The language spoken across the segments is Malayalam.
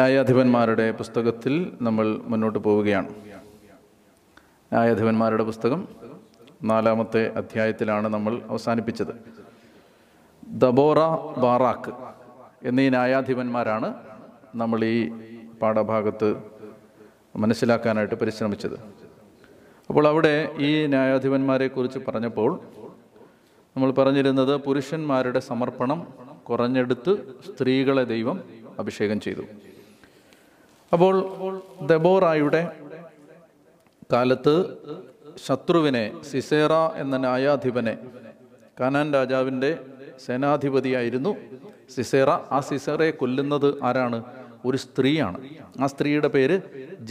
ന്യായാധിപന്മാരുടെ പുസ്തകത്തിൽ നമ്മൾ മുന്നോട്ട് പോവുകയാണ്. ന്യായാധിപന്മാരുടെ പുസ്തകം നാലാമത്തെ അധ്യായത്തിലാണ് നമ്മൾ അവസാനിപ്പിച്ചത്. ദബോറ ബാറാക്ക് എന്നീ ന്യായാധിപന്മാരാണ് നമ്മൾ ഈ പാഠഭാഗത്ത് മനസ്സിലാക്കാനായിട്ട് പരിശ്രമിച്ചത്. അപ്പോൾ അവിടെ ഈ ന്യായാധിപന്മാരെ കുറിച്ച് പറഞ്ഞപ്പോൾ നമ്മൾ പറഞ്ഞിരുന്നത് പുരുഷന്മാരുടെ സമർപ്പണം കുറഞ്ഞെടുത്ത് സ്ത്രീകളെ ദൈവം അഭിഷേകം ചെയ്തു. അപ്പോൾ ദബോറായുടെ കാലത്ത് ശത്രുവിനെ സിസേറ എന്ന ന്യായാധിപനെ കനാൻ രാജാവിന്റെ സേനാധിപതിയായിരുന്നു സിസേറ. ആ സിസേറയെ കൊല്ലുന്നത് ആരാണ്? ഒരു സ്ത്രീയാണ്. ആ സ്ത്രീയുടെ പേര്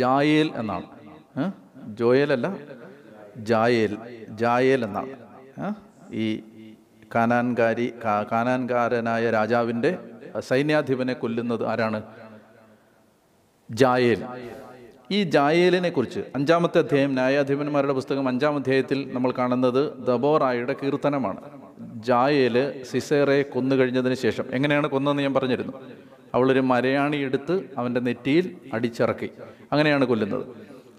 ജായേൽ എന്നാണ്. ജോയേലല്ല ജോയേൽ അല്ല ജായേൽ ജായേൽ എന്നാണ്. ഈ കാനാൻകാരി കാനാൻകാരനായ രാജാവിന്റെ സൈന്യാധിപനെ കൊല്ലുന്നത് ആരാണ്? ജായേൽ. ഈ ജായേലിനെ കുറിച്ച് അഞ്ചാമത്തെ അധ്യായം ന്യായാധിപന്മാരുടെ പുസ്തകം അഞ്ചാം അധ്യായത്തിൽ നമ്മൾ കാണുന്നത് ദബോറായുടെ കീർത്തനമാണ്. ജായേൽ സിസേറെ കൊന്നു കഴിഞ്ഞതിന് ശേഷം. എങ്ങനെയാണ് കൊന്നതെന്ന് ഞാൻ പറഞ്ഞിരുന്നു. അവളൊരു മരയാണി എടുത്ത് അവന്റെ നെറ്റിയിൽ അടിച്ചിറക്കി. അങ്ങനെയാണ് കൊല്ലുന്നത്.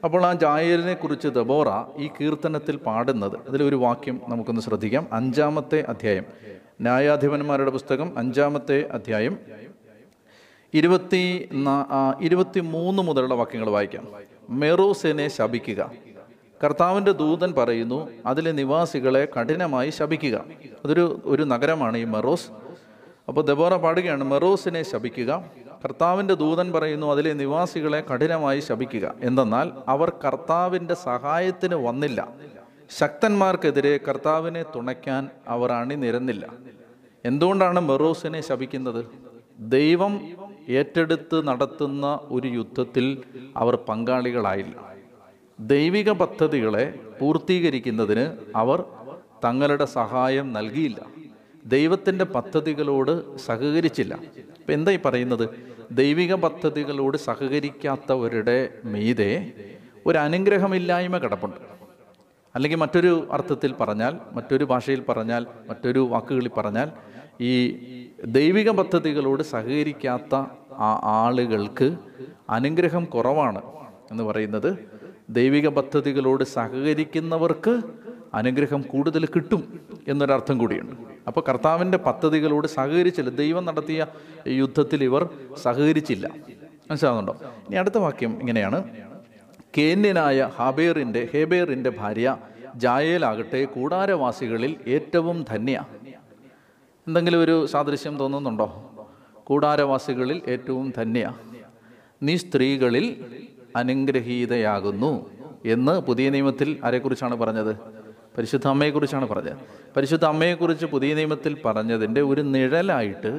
അപ്പോൾ ആ ജായേലിനെ കുറിച്ച് ദബോറ ഈ കീർത്തനത്തിൽ പാടുന്നത്. അതിലൊരു വാക്യം നമുക്കൊന്ന് ശ്രദ്ധിക്കാം. അഞ്ചാമത്തെ അധ്യായം. ന്യായാധിപന്മാരുടെ പുസ്തകം അഞ്ചാമത്തെ അധ്യായം. ഇരുപത്തി ഇരുപത്തി മൂന്ന് മുതലുള്ള വാക്യങ്ങൾ വായിക്കാം. മെറൂസിനെ ശപിക്കുക. കർത്താവിന്റെ ദൂതൻ പറയുന്നു അതിലെ നിവാസികളെ കഠിനമായി ശപിക്കുക. അതൊരു ഒരു നഗരമാണ് ഈ മെറോസ്. അപ്പോൾ ദബോറ പാടുകയാണ് മെറോസിനെ ശപിക്കുക. കർത്താവിന്റെ ദൂതൻ പറയുന്നു അതിലെ നിവാസികളെ കഠിനമായി ശപിക്കുക. എന്തെന്നാൽ അവർ കർത്താവിന്റെ സഹായത്തിന് വന്നില്ല. ശക്തന്മാർക്കെതിരെ കർത്താവിനെ തുണയ്ക്കാൻ അവർ അണിനിരന്നില്ല. എന്തുകൊണ്ടാണ് മെറോസിനെ ശപിക്കുന്നത്? ദൈവം ഏറ്റെടുത്ത് നടത്തുന്ന ഒരു യുദ്ധത്തിൽ അവർ പങ്കാളികളായില്ല. ദൈവിക പദ്ധതികളെ പൂർത്തീകരിക്കുന്നതിന് അവർ തങ്ങളുടെ സഹായം നൽകിയില്ല. ദൈവത്തിന്റെ പദ്ധതികളോട് സഹകരിച്ചില്ല. ഇപ്പം എന്താ ഈ പറയുന്നത്? ദൈവിക പദ്ധതികളോട് സഹകരിക്കാത്തവരുടെ മീതെ ഒരു അനുഗ്രഹമില്ലായ്മ കിടപ്പുണ്ട്. അല്ലെങ്കിൽ മറ്റൊരു അർത്ഥത്തിൽ പറഞ്ഞാൽ മറ്റൊരു ഭാഷയിൽ പറഞ്ഞാൽ മറ്റൊരു വാക്കുകളിൽ പറഞ്ഞാൽ ഈ ദൈവിക പദ്ധതികളോട് സഹകരിക്കാത്ത ആ ആളുകൾക്ക് അനുഗ്രഹം കുറവാണ് എന്ന് പറയുന്നത്. ദൈവിക പദ്ധതികളോട് സഹകരിക്കുന്നവർക്ക് അനുഗ്രഹം കൂടുതൽ കിട്ടും എന്നൊരർത്ഥം കൂടിയുണ്ട്. അപ്പോൾ കർത്താവിന്റെ പദ്ധതികളോട് സഹകരിച്ചില്ല. ദൈവം നടത്തിയ യുദ്ധത്തിൽ ഇവർ സഹകരിച്ചില്ല. മനസ്സിലാകുന്നുണ്ടോ ഇനി അടുത്ത വാക്യം ഇങ്ങനെയാണ്. കേന്യനായ ഹബേറിന്റെ ഹേബേറിന്റെ ഭാര്യ ജായേലാകട്ടെ കൂടാരവാസികളിൽ ഏറ്റവും ധന്യ. എന്തെങ്കിലും ഒരു സാദൃശ്യം തോന്നുന്നുണ്ടോ? കൂടാരവാസികളിൽ ഏറ്റവും ധന്യയാ നീ സ്ത്രീകളിൽ അനുഗ്രഹീതയാകുന്നു എന്ന് പുതിയ നിയമത്തിൽ ആരെക്കുറിച്ചാണ് പറഞ്ഞത്? പരിശുദ്ധ അമ്മയെക്കുറിച്ചാണ് പറഞ്ഞത്. പരിശുദ്ധ അമ്മയെക്കുറിച്ച് പുതിയ നിയമത്തിൽ പറഞ്ഞതിന്റെ ഒരു നിഴലായിട്ട്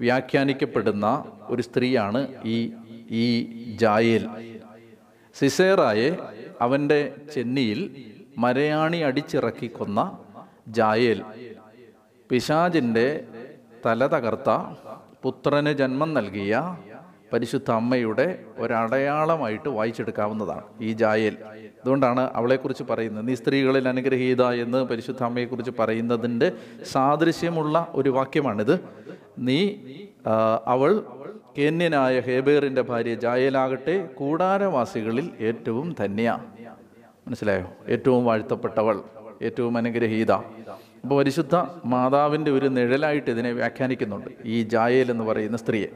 വ്യാഖ്യാനിക്കപ്പെടുന്ന ഒരു സ്ത്രീയാണ് ഈ ഈ ജായേൽ. സിസേറായെ അവന്റെ ചെന്നിയിൽ മരയാണി അടിച്ചിറക്കി കൊന്ന ജായേൽ. പിശാജിന്റെ തല തകർത്ത പുത്രന് ജന്മം നൽകിയ പരിശുദ്ധ അമ്മയുടെ ഒരടയാളമായിട്ട് വായിച്ചെടുക്കാവുന്നതാണ് ഈ ജായേൽ. അതുകൊണ്ടാണ് അവളെക്കുറിച്ച് പറയുന്നത് നീ സ്ത്രീകളിൽ അനുഗ്രഹീത എന്ന് പരിശുദ്ധ അമ്മയെക്കുറിച്ച് പറയുന്നതിന്റെ സാദൃശ്യമുള്ള ഒരു വാക്യമാണിത്. നീ അവൾ കേന്യനായ ഹേബേറിന്റെ ഭാര്യ ജായേലാകട്ടെ കൂടാരവാസികളിൽ ഏറ്റവും ധന്യ. മനസ്സിലായോ? ഏറ്റവും വാഴ്ത്തപ്പെട്ടവൾ ഏറ്റവും അനുഗ്രഹീത. അപ്പോൾ പരിശുദ്ധ മാതാവിന്റെ ഒരു നിഴലായിട്ട് ഇതിനെ വ്യാഖ്യാനിക്കുന്നുണ്ട്. ഈ ജായേൽ എന്ന് പറയുന്ന സ്ത്രീയെ.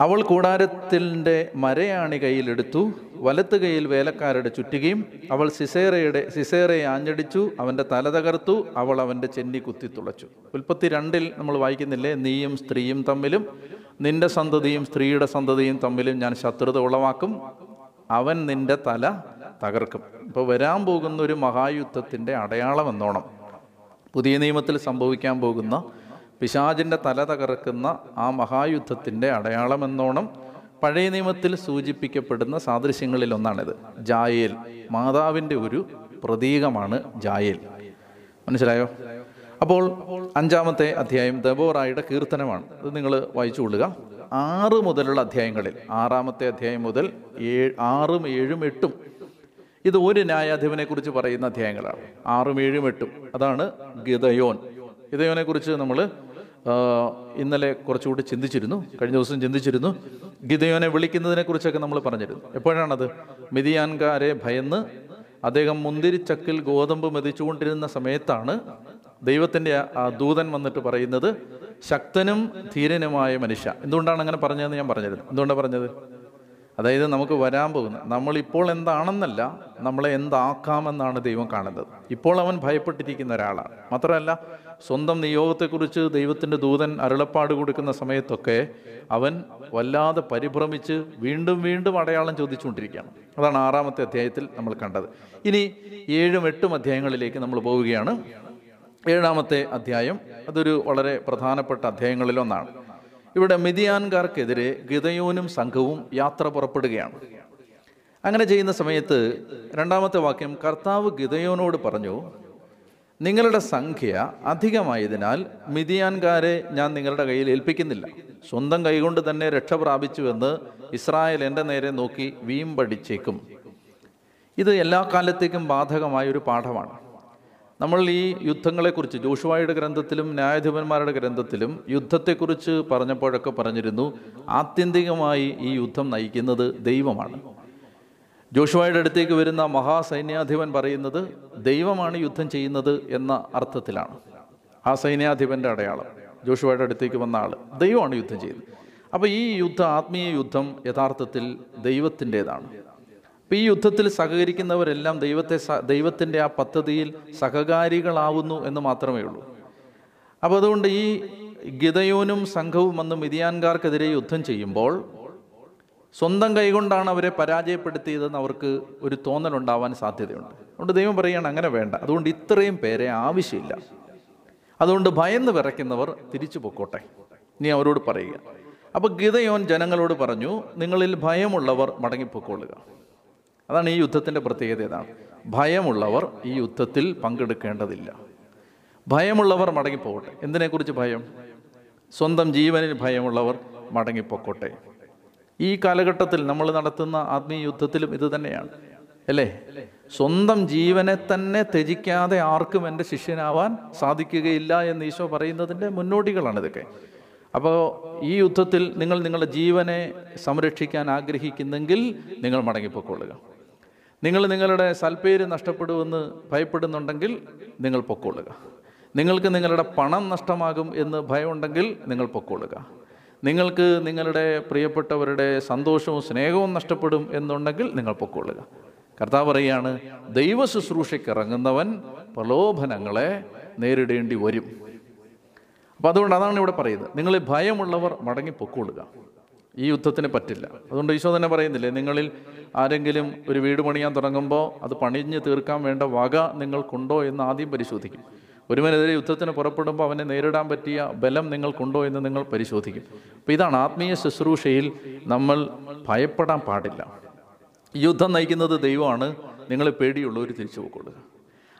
അവൾ കൂടാരത്തിന്റെ മരയാണി കയ്യിലെടുത്തു വലത്ത് കൈയിൽ വേലക്കാരുടെ ചുറ്റുകയും അവൾ സിസേറയുടെ സിസേറയെ ആഞ്ഞടിച്ചു അവന്റെ തല തകർത്തു അവൾ അവന്റെ ചെന്നി കുത്തി തുളച്ചു. ഉൽപ്പത്തി രണ്ടിൽ നമ്മൾ വായിക്കുന്നില്ലേ? നീയും സ്ത്രീയും തമ്മിലും നിന്റെ സന്തതിയും സ്ത്രീയുടെ സന്തതിയും തമ്മിലും ഞാൻ ശത്രുത ഉളവാക്കും അവൻ നിന്റെ തല തകർക്കും. ഇപ്പോൾ വരാൻ പോകുന്ന ഒരു മഹായുദ്ധത്തിന്റെ അടയാളം എന്നോണം. പുതിയ നിയമത്തിൽ സംഭവിക്കാൻ പോകുന്ന പിശാചിന്റെ തല തകർക്കുന്ന ആ മഹായുദ്ധത്തിന്റെ അടയാളമെന്നോണം പഴയ നിയമത്തിൽ സൂചിപ്പിക്കപ്പെടുന്ന സാദൃശ്യങ്ങളിൽ ഒന്നാണിത്. ജായേൽ മാതാവിന്റെ ഒരു പ്രതീകമാണ് ജായേൽ. മനസ്സിലായോ? അപ്പോൾ അഞ്ചാമത്തെ അധ്യായം ദബോറായുടെ കീർത്തനമാണ്. ഇത് നിങ്ങൾ വായിച്ചുകൊള്ളുക ആറ് മുതലുള്ള അധ്യായങ്ങളിൽ ആറാമത്തെ അധ്യായം മുതൽ ഏഴ് ആറും ഏഴും എട്ടും ഇത് ഒരു ന്യായാധിപനെ കുറിച്ച് പറയുന്ന അധ്യായങ്ങളാണ്. ആറും ഏഴും എട്ടും. അതാണ് ഗിതയോൻ ഗിതയോനെ കുറിച്ച് നമ്മൾ ഇന്നലെ കുറച്ചുകൂടി ചിന്തിച്ചിരുന്നു. കഴിഞ്ഞ ദിവസം ചിന്തിച്ചിരുന്നു. ഗിതയോനെ വിളിക്കുന്നതിനെ കുറിച്ചൊക്കെ നമ്മൾ പറഞ്ഞിരുന്നു. എപ്പോഴാണത്? മിതിയാൻകാരെ ഭയന്ന് അദ്ദേഹം മുന്തിരിച്ചക്കിൽ ഗോതമ്പ് മെതിച്ചുകൊണ്ടിരുന്ന സമയത്താണ് ദൈവത്തിന്റെ ദൂതൻ വന്നിട്ട് പറയുന്നത് ശക്തനും ധീരനുമായ മനുഷ്യ. എന്തുകൊണ്ടാണ് അങ്ങനെ പറഞ്ഞതെന്ന് ഞാൻ പറഞ്ഞിരുന്നു. എന്തുകൊണ്ടാണ് പറഞ്ഞത്? അതായത് നമുക്ക് വരാൻ പോകുന്ന നമ്മളിപ്പോൾ എന്താണെന്നല്ല നമ്മളെ എന്താക്കാമെന്നാണ് ദൈവം കാണുന്നത്. ഇപ്പോൾ അവൻ ഭയപ്പെട്ടിരിക്കുന്ന ഒരാളാണ്. മാത്രമല്ല സ്വന്തം നിയോഗത്തെക്കുറിച്ച് ദൈവത്തിന്റെ ദൂതൻ അരുളപ്പാട് കൊടുക്കുന്ന സമയത്തൊക്കെ അവൻ വല്ലാതെ പരിഭ്രമിച്ച് വീണ്ടും വീണ്ടും അടയാളം ചോദിച്ചുകൊണ്ടിരിക്കുകയാണ്. അതാണ് ആറാമത്തെ അധ്യായത്തിൽ നമ്മൾ കണ്ടത്. ഇനി ഏഴും എട്ടും അധ്യായങ്ങളിലേക്ക് നമ്മൾ പോവുകയാണ്. ഏഴാമത്തെ അധ്യായം അതൊരു വളരെ പ്രധാനപ്പെട്ട അധ്യായങ്ങളിലൊന്നാണ്. ഇവിടെ മിതിയാൻകാർക്കെതിരെ ഗിതയോനും സംഘവും യാത്ര പുറപ്പെടുകയാണ്. അങ്ങനെ ചെയ്യുന്ന സമയത്ത് രണ്ടാമത്തെ വാക്യം കർത്താവ് ഗിതയോനോട് പറഞ്ഞു നിങ്ങളുടെ സംഖ്യ അധികമായതിനാൽ മിതിയാൻകാരെ ഞാൻ നിങ്ങളുടെ കയ്യിൽ ഏൽപ്പിക്കുന്നില്ല. സ്വന്തം കൈകൊണ്ട് തന്നെ രക്ഷ പ്രാപിച്ചുവെന്ന് ഇസ്രായേൽ എന്റെ നേരെ നോക്കി വീമ്പടിച്ചേക്കും. ഇത് എല്ലാ കാലത്തേക്കും ബാധകമായ ഒരു പാഠമാണ്. നമ്മൾ ഈ യുദ്ധങ്ങളെക്കുറിച്ച് ജോഷുവായുടെ ഗ്രന്ഥത്തിലും ന്യായാധിപന്മാരുടെ ഗ്രന്ഥത്തിലും യുദ്ധത്തെക്കുറിച്ച് പറഞ്ഞപ്പോഴൊക്കെ പറഞ്ഞിരുന്നു ആത്യന്തികമായി ഈ യുദ്ധം നയിക്കുന്നത് ദൈവമാണ്. ജോഷുവായുടെ അടുത്തേക്ക് വരുന്ന മഹാസൈന്യാധിപൻ പറയുന്നത് ദൈവമാണ് യുദ്ധം ചെയ്യുന്നത് എന്ന അർത്ഥത്തിലാണ്. ആ സൈന്യാധിപന്റെ അടയാളം ജോഷുവായുടെ അടുത്തേക്ക് വന്ന ആൾ ദൈവമാണ് യുദ്ധം ചെയ്യുന്നത്. അപ്പോൾ ഈ യുദ്ധ ആത്മീയ യുദ്ധം യഥാർത്ഥത്തിൽ ദൈവത്തിന്റെതാണ്. അപ്പോൾ ഈ യുദ്ധത്തിൽ സഹകരിക്കുന്നവരെല്ലാം ദൈവത്തെ ദൈവത്തിന്റെ ആ പദ്ധതിയിൽ സഹകാരികളാവുന്നു എന്ന് മാത്രമേ ഉള്ളൂ. അപ്പോൾ അതുകൊണ്ട് ഈ ഗിതയോനും സംഘവും വന്ന് മിതിയാൻകാർക്കെതിരെ യുദ്ധം ചെയ്യുമ്പോൾ സ്വന്തം കൈകൊണ്ടാണ് അവരെ പരാജയപ്പെടുത്തിയതെന്ന് അവർക്ക് ഒരു തോന്നലുണ്ടാവാൻ സാധ്യതയുണ്ട്. അതുകൊണ്ട് ദൈവം പറയുകയാണ് അങ്ങനെ വേണ്ട. അതുകൊണ്ട് ഇത്രയും പേരെ ആവശ്യമില്ല. അതുകൊണ്ട് ഭയന്ന് വിറയ്ക്കുന്നവർ തിരിച്ചു പൊക്കോട്ടെ. നീ അവരോട് പറയുക. അപ്പോൾ ഗിതയോൻ ജനങ്ങളോട് പറഞ്ഞു നിങ്ങളിൽ ഭയമുള്ളവർ മടങ്ങിപ്പൊക്കോളുക. അതാണ് ഈ യുദ്ധത്തിന്റെ പ്രത്യേകത ഇതാണ്. ഭയമുള്ളവർ ഈ യുദ്ധത്തിൽ പങ്കെടുക്കേണ്ടതില്ല. ഭയമുള്ളവർ മടങ്ങിപ്പോകട്ടെ. എന്തിനെക്കുറിച്ച് ഭയം? സ്വന്തം ജീവനിൽ ഭയമുള്ളവർ മടങ്ങിപ്പോക്കോട്ടെ. ഈ കാലഘട്ടത്തിൽ നമ്മൾ നടത്തുന്ന ആത്മീയ യുദ്ധത്തിലും ഇത് തന്നെയാണ്. അല്ലേ? സ്വന്തം ജീവനെ തന്നെ ത്യജിക്കാതെ ആർക്കും എന്റെ ശിഷ്യനാവാൻ സാധിക്കുകയില്ല എന്ന് ഈശോ പറയുന്നതിന്റെ മുന്നോടികളാണ് ഇതൊക്കെ. അപ്പോൾ ഈ യുദ്ധത്തിൽ നിങ്ങൾ നിങ്ങളുടെ ജീവനെ സംരക്ഷിക്കാൻ ആഗ്രഹിക്കുന്നെങ്കിൽ നിങ്ങൾ മടങ്ങിപ്പോക്കൊള്ളുക. നിങ്ങൾ നിങ്ങളുടെ സൽപ്പേര് നഷ്ടപ്പെടുമെന്ന് ഭയപ്പെടുന്നുണ്ടെങ്കിൽ നിങ്ങൾ പൊക്കോളുക. നിങ്ങൾക്ക് നിങ്ങളുടെ പണം നഷ്ടമാകും എന്ന് ഭയമുണ്ടെങ്കിൽ നിങ്ങൾ പൊക്കോളുക. നിങ്ങൾക്ക് നിങ്ങളുടെ പ്രിയപ്പെട്ടവരുടെ സന്തോഷവും സ്നേഹവും നഷ്ടപ്പെടും എന്നുണ്ടെങ്കിൽ നിങ്ങൾ പൊക്കോളുക. കർത്താവ് പറയുകയാണ് ദൈവ ശുശ്രൂഷയ്ക്ക് ഇറങ്ങുന്നവൻ പ്രലോഭനങ്ങളെ നേരിടേണ്ടി വരും. അപ്പം അതുകൊണ്ട് അതാണ് ഇവിടെ പറയുന്നത്. നിങ്ങളെ ഭയമുള്ളവർ മടങ്ങി പൊക്കോളുക ഈ യുദ്ധത്തിന് പറ്റില്ല. അതുകൊണ്ട് ഈശോ തന്നെ പറയുന്നില്ലേ നിങ്ങളിൽ ആരെങ്കിലും ഒരു വീട് പണിയാൻ തുടങ്ങുമ്പോൾ അത് പണിഞ്ഞ് തീർക്കാൻ വേണ്ട വക നിങ്ങൾക്കുണ്ടോ എന്ന് ആദ്യം പരിശോധിക്കും. ഒരുവനെതിരെ യുദ്ധത്തിന് പുറപ്പെടുമ്പോൾ അവനെ നേരിടാൻ പറ്റിയ ബലം നിങ്ങൾക്കുണ്ടോ എന്ന് നിങ്ങൾ പരിശോധിക്കും. അപ്പോൾ ഇതാണ് ആത്മീയ ശുശ്രൂഷയിൽ നമ്മൾ ഭയപ്പെടാൻ പാടില്ല. യുദ്ധം നയിക്കുന്നത് ദൈവമാണ് നിങ്ങളെ പേടിയുള്ളവർ തിരിച്ചു പോയിക്കൊള്ളുക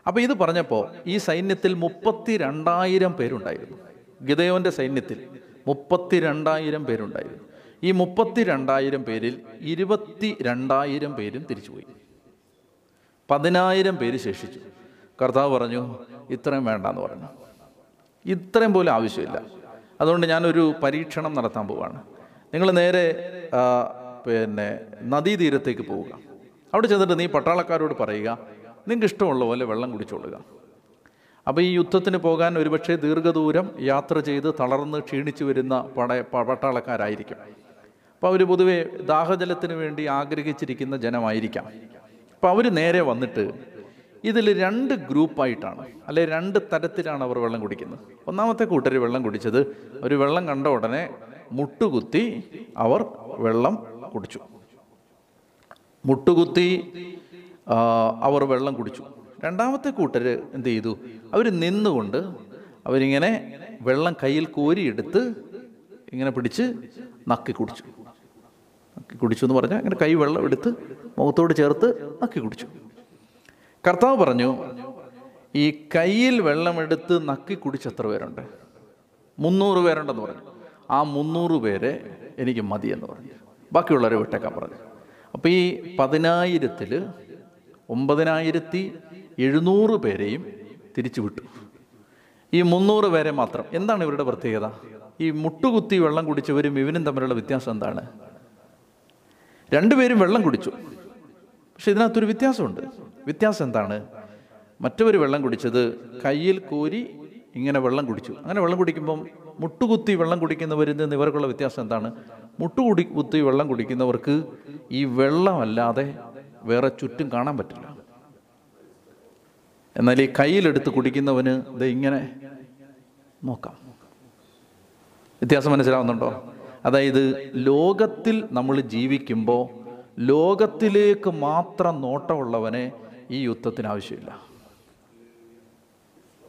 അപ്പോൾ ഇത് പറഞ്ഞപ്പോൾ ഈ സൈന്യത്തിൽ മുപ്പത്തി രണ്ടായിരം പേരുണ്ടായിരുന്നു. ഗിതയോന്റെ സൈന്യത്തിൽ മുപ്പത്തി രണ്ടായിരം പേരുണ്ടായിരുന്നു. ഈ മുപ്പത്തി രണ്ടായിരം പേരിൽ ഇരുപത്തി രണ്ടായിരം പേരും തിരിച്ചുപോയി. പതിനായിരം പേര് ശേഷിച്ചു. കർത്താവ് പറഞ്ഞു ഇത്രയും വേണ്ടെന്ന് പറഞ്ഞു. ഇത്രയും പോലും ആവശ്യമില്ല. അതുകൊണ്ട് ഞാനൊരു പരീക്ഷണം നടത്താൻ പോവാണ്. നിങ്ങൾ നേരെ പിന്നെ നദീതീരത്തേക്ക് പോവുക. അവിടെ ചെന്നിട്ട് നീ പട്ടാളക്കാരോട് പറയുക നിങ്ങൾക്ക് ഇഷ്ടമുള്ള പോലെ വെള്ളം കുടിച്ചോളുക. അപ്പോൾ ഈ യുദ്ധത്തിന് പോകാൻ ഒരുപക്ഷെ ദീർഘദൂരം യാത്ര ചെയ്ത് തളർന്ന് ക്ഷീണിച്ചു വരുന്ന പട പട്ടാളക്കാരായിരിക്കും. അപ്പോൾ അവർ പൊതുവെ ദാഹജലത്തിന് വേണ്ടി ആഗ്രഹിച്ചിരിക്കുന്ന ജനമായിരിക്കാം. അപ്പോൾ അവർ നേരെ വന്നിട്ട് ഇതിൽ രണ്ട് ഗ്രൂപ്പായിട്ടാണ് അല്ലെ രണ്ട് തരത്തിലാണ് അവർ വെള്ളം കുടിക്കുന്നത്. ഒന്നാമത്തെ കൂട്ടർ വെള്ളം കുടിച്ചത് ഒരു വെള്ളം കണ്ട ഉടനെ മുട്ടുകുത്തി അവർ വെള്ളം കുടിച്ചു. മുട്ടുകുത്തി അവർ വെള്ളം കുടിച്ചു. രണ്ടാമത്തെ കൂട്ടർ എന്ത് ചെയ്തു? അവർ നിന്നുകൊണ്ട് അവരിങ്ങനെ വെള്ളം കയ്യിൽ കോരിയെടുത്ത് ഇങ്ങനെ പിടിച്ച് നക്കി കുടിച്ചു. നക്കി കുടിച്ചു എന്ന് പറഞ്ഞാൽ അങ്ങനെ കൈ വെള്ളം എടുത്ത് മുഖത്തോട് ചേർത്ത് നക്കി കുടിച്ചു. കർത്താവ് പറഞ്ഞു ഈ കയ്യിൽ വെള്ളമെടുത്ത് നക്കി കുടിച്ച് എത്ര പേരുണ്ട്? മുന്നൂറ് പേരുണ്ടെന്ന് പറഞ്ഞു. ആ മുന്നൂറ് പേരെ എനിക്ക് മതി എന്ന് പറഞ്ഞു. ബാക്കിയുള്ളവരെ വിട്ടേക്കാൻ പറഞ്ഞു. അപ്പോൾ ഈ പതിനായിരത്തിൽ ഒമ്പതിനായിരത്തി എഴുന്നൂറ് പേരെയും തിരിച്ചു വിട്ടു. ഈ മുന്നൂറ് പേരെ മാത്രം. എന്താണ് ഇവരുടെ പ്രത്യേകത? ഈ മുട്ടുകുത്തി വെള്ളം കുടിച്ചവരും ഇവനും തമ്മിലുള്ള വ്യത്യാസം എന്താണ്? രണ്ടുപേരും വെള്ളം കുടിച്ചു. പക്ഷെ ഇതിനകത്തൊരു വ്യത്യാസമുണ്ട്. വ്യത്യാസം എന്താണ്? മറ്റവർ വെള്ളം കുടിച്ചത് കയ്യിൽ കോരി ഇങ്ങനെ വെള്ളം കുടിച്ചു. അങ്ങനെ വെള്ളം കുടിക്കുമ്പം മുട്ടുകുത്തി വെള്ളം കുടിക്കുന്നവരിൽ നിന്ന് ഇവർക്കുള്ള വ്യത്യാസം എന്താണ്? മുട്ടുകുടി കുത്തി വെള്ളം കുടിക്കുന്നവർക്ക് ഈ വെള്ളമല്ലാതെ വേറെ ചുറ്റും കാണാൻ പറ്റില്ല. എന്നാൽ ഈ കയ്യിലെടുത്ത് കുടിക്കുന്നവന് ഇത് ഇങ്ങനെ നോക്കാം. വ്യത്യാസം മനസ്സിലാവുന്നുണ്ടോ? അതായത് ലോകത്തിൽ നമ്മൾ ജീവിക്കുമ്പോൾ ലോകത്തിലേക്ക് മാത്രം നോട്ടമുള്ളവനെ ഈ യുദ്ധത്തിന് ആവശ്യമില്ല.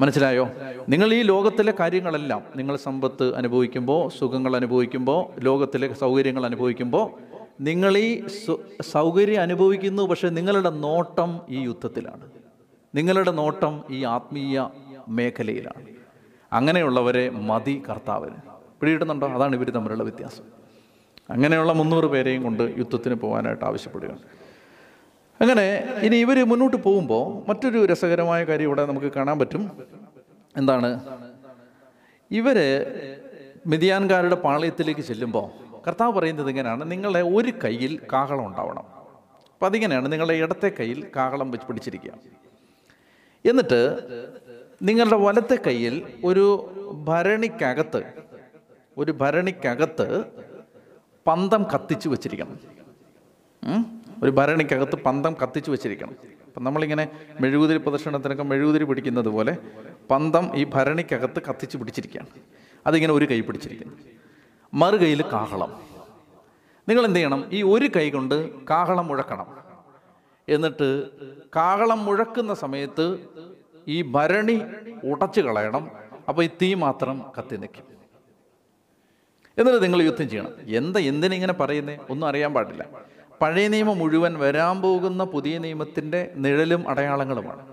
മനസ്സിലായോ? നിങ്ങൾ ഈ ലോകത്തിലെ കാര്യങ്ങളെല്ലാം നിങ്ങൾ സമ്പത്ത് അനുഭവിക്കുമ്പോൾ സുഖങ്ങൾ അനുഭവിക്കുമ്പോൾ ലോകത്തിലെ സൗകര്യങ്ങൾ അനുഭവിക്കുമ്പോൾ നിങ്ങൾ ഈ സൗകര്യം അനുഭവിക്കുന്നു പക്ഷെ നിങ്ങളുടെ നോട്ടം ഈ യുദ്ധത്തിലാണ്. നിങ്ങളുടെ നോട്ടം ഈ ആത്മീയ മേഖലയിലാണ്. അങ്ങനെയുള്ളവരെ മതി കർത്താവിന്. പിടികിട്ടുന്നുണ്ടോ? അതാണ് ഇവർ തമ്മിലുള്ള വ്യത്യാസം. അങ്ങനെയുള്ള മുന്നൂറ് പേരെയും കൊണ്ട് യുദ്ധത്തിന് പോകാനായിട്ട് ആവശ്യപ്പെടുകയാണ്. അങ്ങനെ ഇനി ഇവർ മുന്നോട്ട് പോകുമ്പോൾ മറ്റൊരു രസകരമായ കാര്യം ഇവിടെ നമുക്ക് കാണാൻ പറ്റും. എന്താണ്? ഇവർ മിതിയാൻകാരുടെ പാളയത്തിലേക്ക് ചെല്ലുമ്പോൾ കർത്താവ് പറയുന്നത് ഇങ്ങനെയാണ് നിങ്ങളുടെ ഒരു കയ്യിൽ കാഹളം ഉണ്ടാവണം. അപ്പം അതിങ്ങനെയാണ് നിങ്ങളുടെ ഇടത്തെ കയ്യിൽ കാഹളം വെച്ച് പിടിച്ചിരിക്കുക. എന്നിട്ട് നിങ്ങളുടെ വലത്തെ കയ്യിൽ ഒരു ഭരണിക്കകത്ത് ഒരു ഭരണിക്കകത്ത് പന്തം കത്തിച്ചു വെച്ചിരിക്കണം. ഒരു ഭരണിക്കകത്ത് പന്തം കത്തിച്ചു വെച്ചിരിക്കണം. അപ്പം നമ്മളിങ്ങനെ മെഴുകുതിരി പ്രദർശനത്തിനൊക്കെ മെഴുകുതിരി പിടിക്കുന്നത് പോലെ പന്തം ഈ ഭരണിക്കകത്ത് കത്തിച്ച് പിടിച്ചിരിക്കുകയാണ്. അതിങ്ങനെ ഒരു കൈ പിടിച്ചിരിക്കുന്നു മറു കാഹളം. നിങ്ങൾ എന്ത് ചെയ്യണം? ഈ ഒരു കൈ കൊണ്ട് കാഹളം മുഴക്കണം. എന്നിട്ട് കാഹളം മുഴക്കുന്ന സമയത്ത് ഈ ഭരണി ഉടച്ചു കളയണം. അപ്പോൾ ഈ തീ മാത്രം കത്തി നിൽക്കും. എന്നിട്ട് നിങ്ങൾ യുദ്ധം ചെയ്യണം. എന്താ എന്തിനിങ്ങനെ പറയുന്നേ? ഒന്നും അറിയാൻ പാടില്ല. പഴയ നിയമം മുഴുവൻ വരാൻ പോകുന്ന പുതിയ നിയമത്തിന്റെ നിഴലും അടയാളങ്ങളുമാണ്.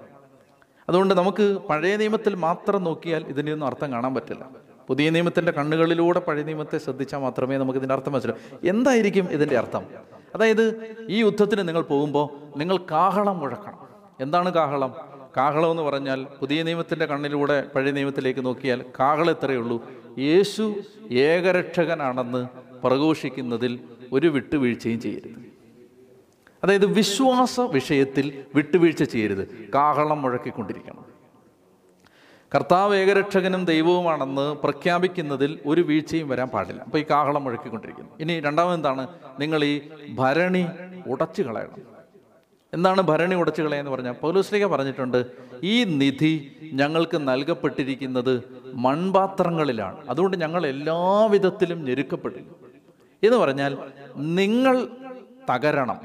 അതുകൊണ്ട് നമുക്ക് പഴയ നിയമത്തിൽ മാത്രം നോക്കിയാൽ ഇതിന്റെ ഒന്നും അർത്ഥം കാണാൻ പറ്റില്ല. പുതിയ നിയമത്തിന്റെ കണ്ണുകളിലൂടെ പഴയ നിയമത്തെ ശ്രദ്ധിച്ചാൽ മാത്രമേ നമുക്ക് ഇതിന്റെ അർത്ഥം മനസ്സിലാവും. എന്തായിരിക്കും ഇതിന്റെ അർത്ഥം? അതായത് ഈ യുദ്ധത്തിന് നിങ്ങൾ പോകുമ്പോൾ നിങ്ങൾ കാഹളം മുഴക്കണം. എന്താണ് കാഹളം? കാഹളം എന്ന് പറഞ്ഞാൽ പുതിയ നിയമത്തിന്റെ കണ്ണിലൂടെ പഴയ നിയമത്തിലേക്ക് നോക്കിയാൽ കാഹളം എത്രയേ ഉള്ളൂ യേശു ഏകരക്ഷകനാണെന്ന് പ്രഘോഷിക്കുന്നതിൽ ഒരു വിട്ടുവീഴ്ചയും ചെയ്യരുത്. അതായത് വിശ്വാസ വിഷയത്തിൽ വിട്ടുവീഴ്ച ചെയ്യരുത്. കാഹളം മുഴക്കിക്കൊണ്ടിരിക്കണം. കർത്താവ് ഏകരക്ഷകനും ദൈവവുമാണെന്ന് പ്രഖ്യാപിക്കുന്നതിൽ ഒരു വീഴ്ചയും വരാൻ പാടില്ല. അപ്പോൾ ഈ കാഹളം മുഴക്കിക്കൊണ്ടിരിക്കുന്നു. ഇനി രണ്ടാമതെന്താണ്? നിങ്ങൾ ഈ ഭരണി ഉടച്ചു കളയണം. എന്താണ് ഭരണി ഉടച്ചു കളയെന്ന് പറഞ്ഞാൽ പൗലോസ്ലിക പറഞ്ഞിട്ടുണ്ട് ഈ നിധി ഞങ്ങൾക്ക് നൽകപ്പെട്ടിരിക്കുന്നത് മൺപാത്രങ്ങളിലാണ്. അതുകൊണ്ട് ഞങ്ങൾ എല്ലാവിധത്തിലും ഞെരുക്കപ്പെടും എന്ന് പറഞ്ഞാൽ നിങ്ങൾ തകരണം.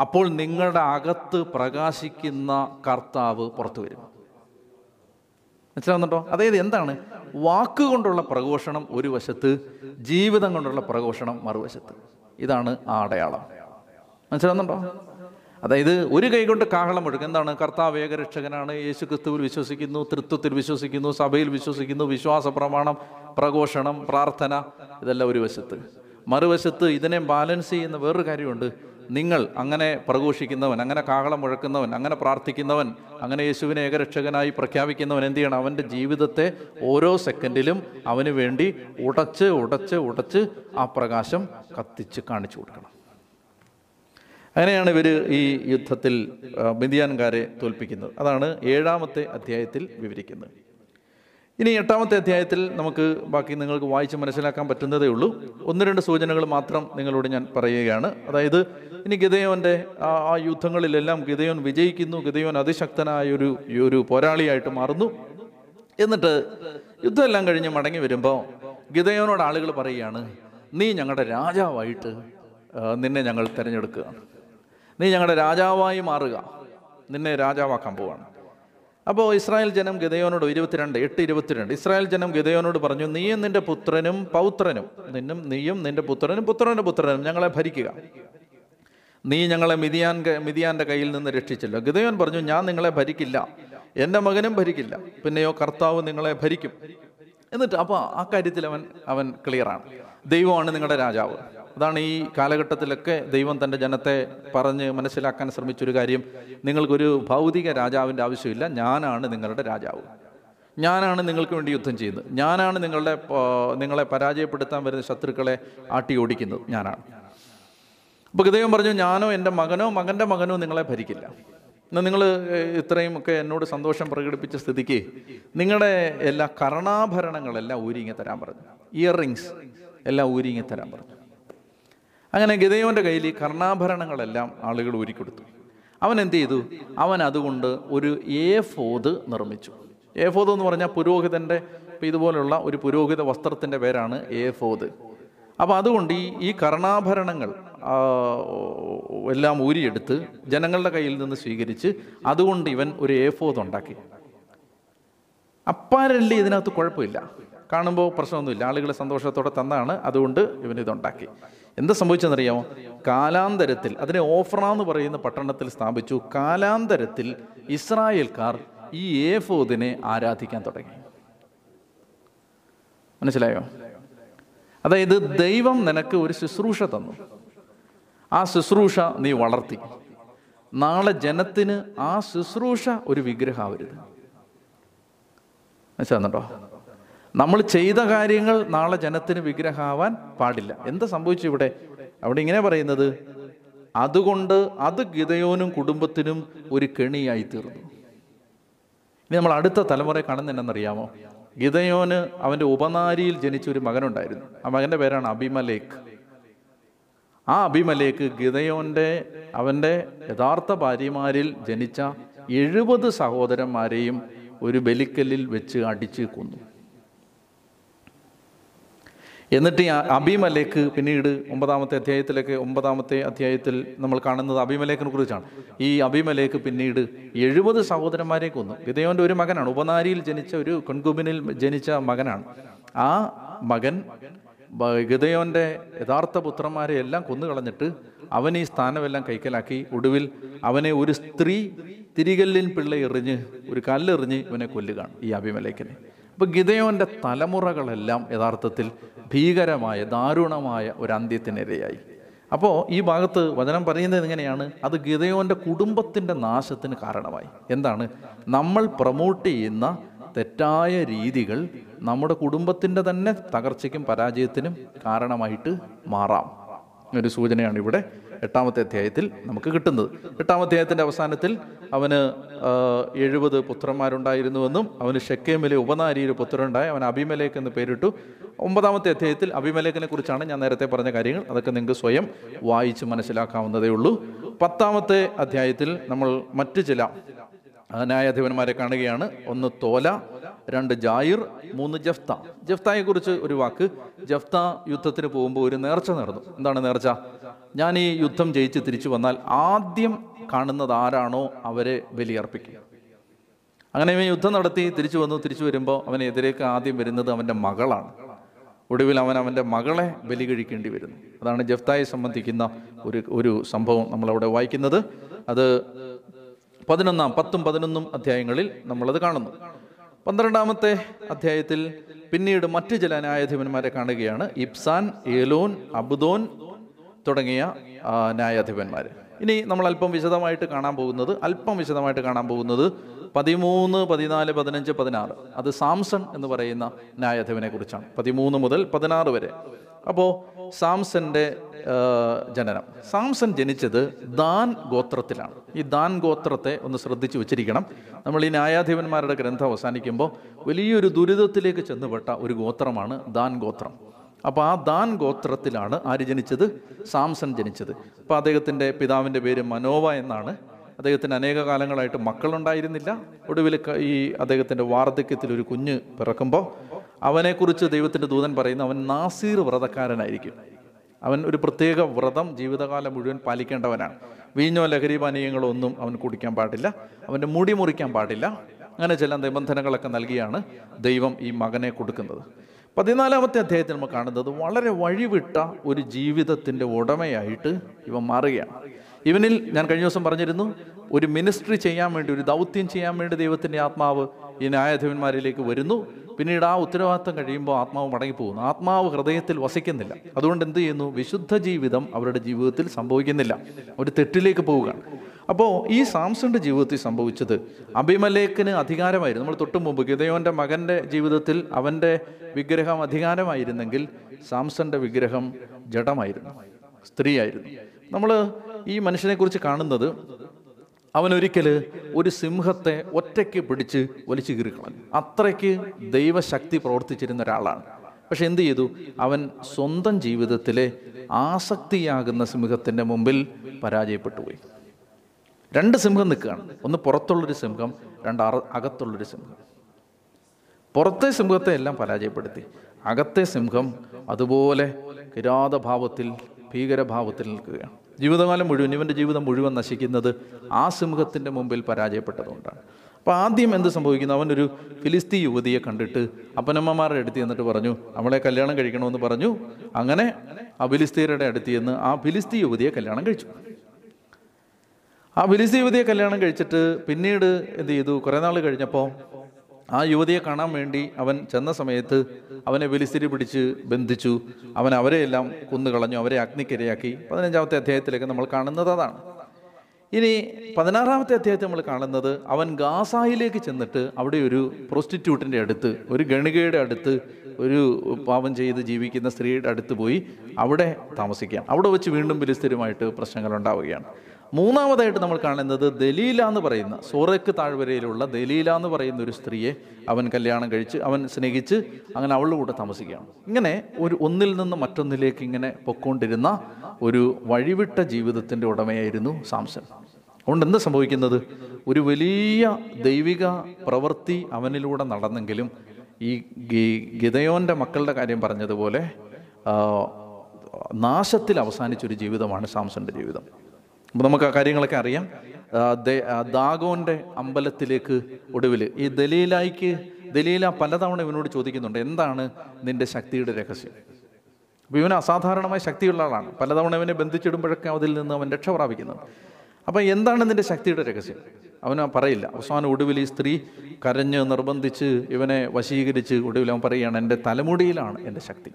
അപ്പോൾ നിങ്ങളുടെ അകത്ത് പ്രകാശിക്കുന്ന കർത്താവ് പുറത്തു വരും. മനസ്സിലാവുന്നുണ്ടോ? അതായത് എന്താണ്? വാക്കുകൊണ്ടുള്ള പ്രഘോഷണം ഒരു വശത്ത് ജീവിതം കൊണ്ടുള്ള പ്രഘോഷണം മറുവശത്ത്. ഇതാണ് ആ അടയാളം. മനസ്സിലാവുന്നുണ്ടോ? അതായത് ഒരു കൈ കൊണ്ട് കാഹളം മുഴക്കും എന്താണ്? കർത്താവ് ഏകരക്ഷകനാണ്. യേശു ക്രിസ്തുവിൽ വിശ്വസിക്കുന്നു തൃത്വത്തിൽ വിശ്വസിക്കുന്നു സഭയിൽ വിശ്വസിക്കുന്നു വിശ്വാസ പ്രമാണം പ്രഘോഷണം പ്രാർത്ഥന ഇതെല്ലാം ഒരു വശത്ത്. മറുവശത്ത് ഇതിനെ ബാലൻസ് ചെയ്യുന്ന വേറൊരു കാര്യമുണ്ട്. നിങ്ങൾ അങ്ങനെ പ്രഘോഷിക്കുന്നവൻ അങ്ങനെ കാഹളം മുഴക്കുന്നവൻ അങ്ങനെ പ്രാർത്ഥിക്കുന്നവൻ അങ്ങനെ യേശുവിനെ ഏകരക്ഷകനായി പ്രഖ്യാപിക്കുന്നവൻ എന്ത് ചെയ്യണം? അവന്റെ ജീവിതത്തെ ഓരോ സെക്കൻഡിലും അവന് വേണ്ടി ഉടച്ച് ഉടച്ച് ഉടച്ച് ആ പ്രകാശം കത്തിച്ച് കാണിച്ചു കൊടുക്കണം. അങ്ങനെയാണ് ഇവർ ഈ യുദ്ധത്തിൽ മിതിയാൻകാരെ തോൽപ്പിക്കുന്നത്. അതാണ് ഏഴാമത്തെ അധ്യായത്തിൽ വിവരിക്കുന്നത്. ഇനി എട്ടാമത്തെ അധ്യായത്തിൽ നമുക്ക് ബാക്കി നിങ്ങൾക്ക് വായിച്ച് മനസ്സിലാക്കാൻ പറ്റുന്നതേ ഉള്ളൂ. ഒന്ന് രണ്ട് സൂചനകൾ മാത്രം നിങ്ങളോട് ഞാൻ പറയുകയാണ്. അതായത് ഇനി ഗിതയോന്റെ ആ ആ യുദ്ധങ്ങളിലെല്ലാം ഗിതയോൻ വിജയിക്കുന്നു ഗിതയോൻ അതിശക്തനായ ഒരു ഒരു പോരാളിയായിട്ട് മാറുന്നു. എന്നിട്ട് യുദ്ധമെല്ലാം കഴിഞ്ഞ് മടങ്ങി വരുമ്പോൾ ഗിതയോനോട് ആളുകൾ പറയുകയാണ് നീ ഞങ്ങളുടെ രാജാവായിട്ട് നിന്നെ ഞങ്ങൾ തിരഞ്ഞെടുക്കുകയാണ്. നീ ഞങ്ങളുടെ രാജാവായി മാറുക. നിന്നെ രാജാവാക്കാൻ പോവാണ്. അപ്പോൾ ഇസ്രായേൽ ജനം ഗതയോനോട് ഇരുപത്തിരണ്ട് എട്ട് ഇരുപത്തിരണ്ട്. ഇസ്രായേൽ ജനം ഗതയോനോട് പറഞ്ഞു നീയും നിന്റെ പുത്രനും പൗത്രനും നിന്നും നീയും നിന്റെ പുത്രനും പുത്രനും പുത്രനും ഞങ്ങളെ ഭരിക്കുക. നീ ഞങ്ങളെ മിതിയാൻ മിതിയാന്റെ കയ്യിൽ നിന്ന് രക്ഷിച്ചല്ലോ. ഗതയോൻ പറഞ്ഞു ഞാൻ നിങ്ങളെ ഭരിക്കില്ല. എന്റെ മകനും ഭരിക്കില്ല. പിന്നെയോ കർത്താവ് നിങ്ങളെ ഭരിക്കും. എന്നിട്ട് അപ്പോൾ ആ കാര്യത്തിൽ അവൻ അവൻ ക്ലിയറാണ് ദൈവമാണ് നിങ്ങളുടെ രാജാവ്. അതാണ് ഈ കാലഘട്ടത്തിലൊക്കെ ദൈവം തന്റെ ജനത്തെ പറഞ്ഞ് മനസ്സിലാക്കാൻ ശ്രമിച്ചൊരു കാര്യം. നിങ്ങൾക്കൊരു ഭൗതിക രാജാവിന്റെ ആവശ്യമില്ല. ഞാനാണ് നിങ്ങളുടെ രാജാവ്. ഞാനാണ് നിങ്ങൾക്ക് വേണ്ടി യുദ്ധം ചെയ്യുന്നത്. ഞാനാണ് നിങ്ങളുടെ നിങ്ങളെ പരാജയപ്പെടുത്താൻ വരുന്ന ശത്രുക്കളെ ആട്ടി ഓടിക്കുന്നത്. ഞാനാണ്. അപ്പോൾ ദൈവം പറഞ്ഞു ഞാനോ എന്റെ മകനോ മകന്റെ മകനോ നിങ്ങളെ ഭരിക്കില്ല. എന്നാൽ നിങ്ങൾ ഇത്രയും ഒക്കെ എന്നോട് സന്തോഷം പ്രകടിപ്പിച്ച സ്ഥിതിക്ക് നിങ്ങളുടെ എല്ലാ കർണാഭരണങ്ങളെല്ലാം ഊരിങ്ങി തരാൻ പറഞ്ഞു. ഇയർ റിങ്സ് എല്ലാം ഊരിങ്ങി തരാൻ പറഞ്ഞു. അങ്ങനെ ഗതയോന്റെ കയ്യിൽ ഈ കർണാഭരണങ്ങളെല്ലാം ആളുകൾ ഒരുക്കിക്കൊടുത്തു അവൻ എന്ത് ചെയ്തു? അവൻ അതുകൊണ്ട് ഒരു എ ഫോത് നിർമ്മിച്ചു. എ ഫോത് എന്ന് പറഞ്ഞാൽ പുരോഹിതന്റെ ഇതുപോലുള്ള ഒരു പുരോഹിത വസ്ത്രത്തിന്റെ പേരാണ് എ ഫോത് അപ്പോൾ അതുകൊണ്ട് ഈ ഈ കർണാഭരണങ്ങൾ എല്ലാം ഊരിയെടുത്ത് ജനങ്ങളുടെ കയ്യിൽ നിന്ന് സ്വീകരിച്ച് അതുകൊണ്ട് ഇവൻ ഒരു എ ഫോത് ഉണ്ടാക്കി. അപ്പാരല്ലേ ഇതിനകത്ത് കുഴപ്പമില്ല. കാണുമ്പോൾ പ്രശ്നമൊന്നുമില്ല. ആളുകളെ സന്തോഷത്തോടെ തന്നാണ്. അതുകൊണ്ട് ഇവൻ ഇതുണ്ടാക്കി. എന്താ സംഭവിച്ചെന്നറിയാമോ? കാലാന്തരത്തിൽ അതിനെ ഓഫ്ര എന്ന് പറയുന്ന പട്ടണത്തിൽ സ്ഥാപിച്ചു. കാലാന്തരത്തിൽ ഇസ്രായേൽക്കാർ ഈ ഏഫോദിനെ ആരാധിക്കാൻ തുടങ്ങി. മനസ്സിലായോ? അതായത് ദൈവം നിനക്ക് ഒരു ശുശ്രൂഷ തന്നു. ആ ശുശ്രൂഷ നീ വളർത്തി. നാളെ ജനത്തിന് ആ ശുശ്രൂഷ ഒരു വിഗ്രഹമാവരുത്. മനസ്സിലാകുന്നുണ്ടോ നമ്മൾ ചെയ്ത കാര്യങ്ങൾ നാളെ ജനത്തിന് വിഗ്രഹമാവാൻ പാടില്ല. എന്താ സംഭവിച്ചു ഇവിടെ? അവിടെ ഇങ്ങനെ പറയുന്നത് അതുകൊണ്ട് അത് ഗിതയോനും കുടുംബത്തിനും ഒരു കെണിയായി തീർന്നു. ഇനി നമ്മൾ അടുത്ത തലമുറ കാണുന്നതെന്നറിയാമോ ഗിതയോന് അവന്റെ ഉപനാരിയിൽ ജനിച്ച ഒരു മകനുണ്ടായിരുന്നു. ആ മകന്റെ പേരാണ് അഭിമലേക്ക് ആ അഭിമലേക്ക് ഗിതയോന്റെ അവന്റെ യഥാർത്ഥ ഭാര്യമാരിൽ ജനിച്ച എഴുപത് സഹോദരന്മാരെയും ഒരു ബലിക്കല്ലിൽ വെച്ച് അടിച്ച് കൊന്നു. എന്നിട്ട് ഈ അബിമലേക്ക് പിന്നീട് ഒമ്പതാമത്തെ അധ്യായത്തിലേക്ക് ഒമ്പതാമത്തെ അധ്യായത്തിൽ നമ്മൾ കാണുന്നത് അബിമലേക്കിനെ കുറിച്ചാണ്. ഈ അബിമലേക്ക് പിന്നീട് എഴുപത് സഹോദരന്മാരെ കൊന്നു. ഗിതയോന്റെ ഒരു മകനാണ്. ഉപനാരിയിൽ ജനിച്ച ഒരു കൊൺകുബിനിൽ ജനിച്ച മകനാണ്. ആ മകൻ ഗിതയോന്റെ യഥാർത്ഥ പുത്രന്മാരെ എല്ലാം കൊന്നു കളഞ്ഞിട്ട് അവൻ ഈ സ്ഥാനമെല്ലാം കൈക്കലാക്കി. ഒടുവിൽ അവനെ ഒരു സ്ത്രീ തിരികല്ലിൻ പിള്ള എറിഞ്ഞ് ഒരു കല്ലെറിഞ്ഞ് ഇവനെ കൊല്ലുകയാണ് ഈ അഭിമലേഖനെ അപ്പൊ ഗിതയോന്റെ തലമുറകളെല്ലാം യഥാർത്ഥത്തിൽ ഭീകരമായ ദാരുണമായ ഒരു അന്ത്യത്തിനിരയായി. അപ്പോൾ ഈ ഭാഗത്ത് വചനം പറയുന്നത് എങ്ങനെയാണ്? അത് ഗിതയോന്റെ കുടുംബത്തിന്റെ നാശത്തിന് കാരണമായി. എന്താണ്? നമ്മൾ പ്രൊമോട്ട് ചെയ്യുന്ന തെറ്റായ രീതികൾ നമ്മുടെ കുടുംബത്തിന്റെ തന്നെ തകർച്ചയ്ക്കും പരാജയത്തിനും കാരണമായിട്ട് മാറാം. ഒരു സൂചനയാണ് ഇവിടെ. എട്ടാമത്തെ അധ്യായത്തിൽ നമുക്ക് കിട്ടുന്നത്. എട്ടാം അധ്യായത്തിന്റെ അവസാനത്തിൽ അവന് എഴുപത് പുത്രന്മാരുണ്ടായിരുന്നുവെന്നും അവന് ഷെക്കേമിലെ ഉപനാരിയിൽ പുത്രനുണ്ടായി. അവൻ അഭിമലേക്ക് എന്ന് പേരിട്ടു. ഒമ്പതാമത്തെ അധ്യായത്തിൽ അഭിമലേഖിനെ കുറിച്ചാണ് ഞാൻ നേരത്തെ പറഞ്ഞ കാര്യങ്ങൾ. അതൊക്കെ നിങ്ങൾക്ക് സ്വയം വായിച്ച് മനസ്സിലാക്കാവുന്നതേ ഉള്ളൂ. പത്താമത്തെ അധ്യായത്തിൽ നമ്മൾ മറ്റ് ചില ന്യായാധിപന്മാരെ കാണുകയാണ്. ഒന്ന് തോല രണ്ട് ജായിർ മൂന്ന് ജഫ്ത. ജഫ്തയെ കുറിച്ച് ഒരു വാക്ക്. ജഫ്ത യുദ്ധത്തിന് പോകുമ്പോൾ ഒരു നേർച്ച നടന്നു എന്താണ് നേർച്ച? ഞാൻ ഈ യുദ്ധം ജയിച്ച് തിരിച്ചു വന്നാൽ ആദ്യം കാണുന്നത് ആരാണോ അവരെ ബലിയർപ്പിക്കും. അങ്ങനെ ഇവൻ യുദ്ധം നടത്തി തിരിച്ചു വന്നു. തിരിച്ചു വരുമ്പോൾ അവനെതിരേക്ക് ആദ്യം വരുന്നത് അവന്റെ മകളാണ്. ഒടുവിൽ അവൻ അവന്റെ മകളെ ബലി കഴിക്കേണ്ടി വരുന്നു. അതാണ് ജഫ്തായെ സംബന്ധിക്കുന്ന ഒരു ഒരു സംഭവം നമ്മളവിടെ വായിക്കുന്നത്. അത് പതിനൊന്നാം പത്തും പതിനൊന്നും അധ്യായങ്ങളിൽ നമ്മളത് കാണുന്നു. പന്ത്രണ്ടാമത്തെ അധ്യായത്തിൽ പിന്നീട് മറ്റു ചില ന്യായാധിപന്മാരെ കാണുകയാണ്. ഇബ്സാൻ ഏലോൻ അബുദോൻ തുടങ്ങിയ ന്യായാധിപന്മാർ ഇനി നമ്മൾ അല്പം വിശദമായിട്ട് കാണാൻ പോകുന്നത് അല്പം വിശദമായിട്ട് കാണാൻ പോകുന്നത് പതിമൂന്ന് പതിനാല് പതിനഞ്ച് പതിനാറ്. അത് സാംസൺ എന്ന് പറയുന്ന ന്യായാധിപനെ കുറിച്ചാണ് പതിമൂന്ന് മുതൽ പതിനാറ് വരെ. അപ്പോൾ സാംസന്റെ ജനനം. സാംസൺ ജനിച്ചത് ദാൻ ഗോത്രത്തിലാണ്. ഈ ദാൻ ഗോത്രത്തെ ഒന്ന് ശ്രദ്ധിച്ചു വെച്ചിരിക്കണം. നമ്മൾ ഈ ന്യായാധിപന്മാരുടെ ഗ്രന്ഥം അവസാനിക്കുമ്പോൾ വലിയൊരു ദുരിതത്തിലേക്ക് ചെന്നുപെട്ട ഒരു ഗോത്രമാണ് ദാൻ ഗോത്രം. അപ്പോൾ ആ ദാൻ ഗോത്രത്തിലാണ് ആര് ജനിച്ചത്? സാംസൺ ജനിച്ചത്. അപ്പോൾ അദ്ദേഹത്തിന്റെ പിതാവിന്റെ പേര് മനോവ എന്നാണ്. അദ്ദേഹത്തിന് അനേക കാലങ്ങളായിട്ട് മക്കളുണ്ടായിരുന്നില്ല. ഒടുവിൽ ഈ അദ്ദേഹത്തിന്റെ വാർദ്ധക്യത്തിൽ ഒരു കുഞ്ഞ് പിറക്കുമ്പോൾ അവനെക്കുറിച്ച് ദൈവത്തിന്റെ ദൂതൻ പറയുന്നു അവൻ നാസീർ വ്രതക്കാരനായിരിക്കും. അവൻ ഒരു പ്രത്യേക വ്രതം ജീവിതകാലം മുഴുവൻ പാലിക്കേണ്ടവനാണ്. വീഞ്ഞോ ലഹരി പാനീയങ്ങളോ ഒന്നും അവൻ കുടിക്കാൻ പാടില്ല. അവന്റെ മുടി മുറിക്കാൻ പാടില്ല. അങ്ങനെ ചില നിബന്ധനകളൊക്കെ നൽകിയാണ് ദൈവം ഈ മകനെ കൊടുക്കുന്നത്. പതിനാലാമത്തെ അധ്യായത്തിൽ നമ്മൾ കാണുന്നത് വളരെ വഴിവിട്ട ഒരു ജീവിതത്തിന്റെ ഉടമയായിട്ട് ഇവൻ മാറുകയാണ്. ഇവനിൽ ഞാൻ കഴിഞ്ഞ ദിവസം പറഞ്ഞിരുന്നു ഒരു മിനിസ്ട്രി ചെയ്യാൻ വേണ്ടി ഒരു ദൗത്യം ചെയ്യാൻ വേണ്ടി ദൈവത്തിന്റെ ആത്മാവ് ഈ ന്യായാധിപന്മാരിലേക്ക് വരുന്നു. പിന്നീട് ആ ഉത്തരവാദിത്തം കഴിയുമ്പോൾ ആത്മാവ് മടങ്ങിപ്പോകുന്നു. ആത്മാവ് ഹൃദയത്തിൽ വസിക്കുന്നില്ല. അതുകൊണ്ട് എന്ത് ചെയ്യുന്നു? വിശുദ്ധ ജീവിതം അവരുടെ ജീവിതത്തിൽ സംഭവിക്കുന്നില്ല. ഒരു തെറ്റിലേക്ക് പോവുകയാണ്. അപ്പോൾ ഈ സാംസന്റെ ജീവിതത്തിൽ സംഭവിച്ചത് അഭിമലേഖന് അധികാരമായിരുന്നു. നമ്മൾ തൊട്ടു മുമ്പ് ഗിതയോന്റെ മകന്റെ ജീവിതത്തിൽ അവന്റെ വിഗ്രഹം അധികാരമായിരുന്നെങ്കിൽ സാംസന്റെ വിഗ്രഹം ജഡമായിരുന്നു. സ്ത്രീയായിരുന്നു. നമ്മൾ ഈ മനുഷ്യനെക്കുറിച്ച് കാണുന്നത് അവനൊരിക്കൽ ഒരു സിംഹത്തെ ഒറ്റയ്ക്ക് പിടിച്ച് വലിച്ചു കീറിക്കളഞ്ഞു അത്രയ്ക്ക് ദൈവശക്തി പ്രവർത്തിച്ചിരുന്ന ഒരാളാണ്. പക്ഷെ എന്ത് ചെയ്തു? അവൻ സ്വന്തം ജീവിതത്തിലെ ആസക്തിയാകുന്ന സിംഹത്തിന്റെ മുമ്പിൽ പരാജയപ്പെട്ടു പോയി. രണ്ട് സിംഹം നിൽക്കുകയാണ്. ഒന്ന് പുറത്തുള്ളൊരു സിംഹം രണ്ട് അറ അകത്തുള്ളൊരു സിംഹം. പുറത്തെ സിംഹത്തെ എല്ലാം പരാജയപ്പെടുത്തി. അകത്തെ സിംഹം അതുപോലെ കിരാതഭാവത്തിൽ ഭീകരഭാവത്തിൽ നിൽക്കുകയാണ്. ജീവിതകാലം മുഴുവൻ ഇവന്റെ ജീവിതം മുഴുവൻ നശിക്കുന്നത് ആ സിംഹത്തിന്റെ മുമ്പിൽ പരാജയപ്പെട്ടതുകൊണ്ടാണ്. അപ്പോൾ ആദ്യം എന്ത് സംഭവിക്കുന്നു? അവനൊരു ഫിലിസ്തീ യുവതിയെ കണ്ടിട്ട് അപ്പനമ്മമാരുടെ അടുത്ത് ചെന്നിട്ട് പറഞ്ഞു അവളെ കല്യാണം കഴിക്കണമെന്ന് പറഞ്ഞു. അങ്ങനെ ആ ഫിലിസ്തീനയുടെ അടുത്ത് ചെന്ന് ആ ഫിലിസ്തീ യുവതിയെ കല്യാണം കഴിച്ചു. ആ ഫിലിസ്തീ യുവതിയെ കല്യാണം കഴിച്ചിട്ട് പിന്നീട് എന്ത് ചെയ്തു? കുറേ നാൾ കഴിഞ്ഞപ്പോൾ ആ യുവതിയെ കാണാൻ വേണ്ടി അവൻ ചെന്ന സമയത്ത് അവനെ ഫിലിസ്തീനി പിടിച്ച് ബന്ധിച്ചു. അവൻ അവരെയെല്ലാം കൊന്നുകളഞ്ഞു. അവരെ അഗ്നിക്കിരയാക്കി. പതിനഞ്ചാമത്തെ അധ്യായത്തിലേക്ക് നമ്മൾ കാണുന്നത് അതാണ്. ഇനി പതിനാറാമത്തെ അധ്യായത്തിൽ നമ്മൾ കാണുന്നത് അവൻ ഗാസായിലേക്ക് ചെന്നിട്ട് അവിടെ ഒരു പ്രോസ്റ്റിറ്റ്യൂട്ടിന്റെ അടുത്ത് ഒരു ഗണികയുടെ അടുത്ത് ഒരു പാപം ചെയ്ത് ജീവിക്കുന്ന സ്ത്രീയുടെ അടുത്ത് പോയി അവിടെ താമസിക്കുകയാണ്. അവിടെ വെച്ച് വീണ്ടും ഫിലിസ്തീനുമായിട്ട് പ്രശ്നങ്ങൾ ഉണ്ടാവുകയാണ്. മൂന്നാമതായിട്ട് നമ്മൾ കാണുന്നത് ദലീല എന്ന് പറയുന്ന സോറയ്ക്ക് താഴ്വരയിലുള്ള ദലീല എന്ന് പറയുന്ന ഒരു സ്ത്രീയെ അവൻ കല്യാണം കഴിച്ച് അവൻ സ്നേഹിച്ച് അങ്ങനെ അവളുടെ കൂടെ താമസിക്കുകയാണ്. ഇങ്ങനെ ഒരു ഒന്നിൽ നിന്ന് മറ്റൊന്നിലേക്ക് ഇങ്ങനെ പൊക്കോണ്ടിരുന്ന ഒരു വഴിവിട്ട ജീവിതത്തിന്റെ ഉടമയായിരുന്നു സാംസൺ. അതുകൊണ്ട് എന്താ സംഭവിക്കുന്നത്? ഒരു വലിയ ദൈവിക പ്രവൃത്തി അവനിലൂടെ നടന്നെങ്കിലും ഈ ഗിതയോന്റെ മക്കളുടെ കാര്യം പറഞ്ഞതുപോലെ നാശത്തിൽ അവസാനിച്ചൊരു ജീവിതമാണ് സാംസന്റെ ജീവിതം. നമുക്ക് ആ കാര്യങ്ങളൊക്കെ അറിയാം. ദാഗോന്റെ അമ്പലത്തിലേക്ക് ഒടുവിൽ ഈ ദലീലായിക്ക് ദലീല പലതവണ ഇവനോട് ചോദിക്കുന്നുണ്ട് എന്താണ് നിന്റെ ശക്തിയുടെ രഹസ്യം? അപ്പോൾ ഇവന് അസാധാരണമായ ശക്തിയുള്ള ആളാണ്. പലതവണ ഇവനെ ബന്ധിച്ചിടുമ്പോഴൊക്കെ അതിൽ നിന്ന് അവൻ രക്ഷ പ്രാപിക്കുന്നത് അപ്പം എന്താണ് നിന്റെ ശക്തിയുടെ രഹസ്യം? അവൻ പറയില്ല. അവസാനം ഒടുവിൽ ഈ സ്ത്രീ കരഞ്ഞ് നിർബന്ധിച്ച് ഇവനെ വശീകരിച്ച് ഒടുവിൽ അവൻ പറയുകയാണ് എന്റെ തലമുടിയിലാണ് എന്റെ ശക്തി.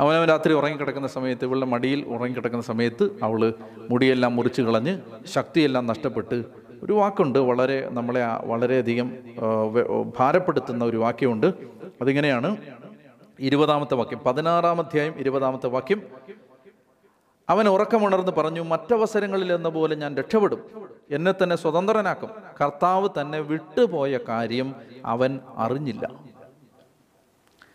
അവനവൻ രാത്രി ഉറങ്ങിക്കിടക്കുന്ന സമയത്ത് ഇവളുടെ മടിയിൽ ഉറങ്ങിക്കിടക്കുന്ന സമയത്ത് അവൾ മുടിയെല്ലാം മുറിച്ച് കളഞ്ഞ് ശക്തിയെല്ലാം നഷ്ടപ്പെട്ട് ഒരു വാക്കുണ്ട് വളരെ നമ്മളെ വളരെയധികം ഭാരപ്പെടുത്തുന്ന ഒരു വാക്യമുണ്ട്. അതിങ്ങനെയാണ് ഇരുപതാമത്തെ വാക്യം. പതിനാറാം അധ്യായം ഇരുപതാമത്തെ വാക്യം. അവൻ ഉറക്കമുണർന്ന് പറഞ്ഞു മറ്റവസരങ്ങളിൽ എന്ന പോലെ ഞാൻ രക്ഷപ്പെടും. എന്നെ തന്നെ സ്വതന്ത്രനാക്കും. കർത്താവ് തന്നെ വിട്ടുപോയ കാര്യം അവൻ അറിഞ്ഞില്ല.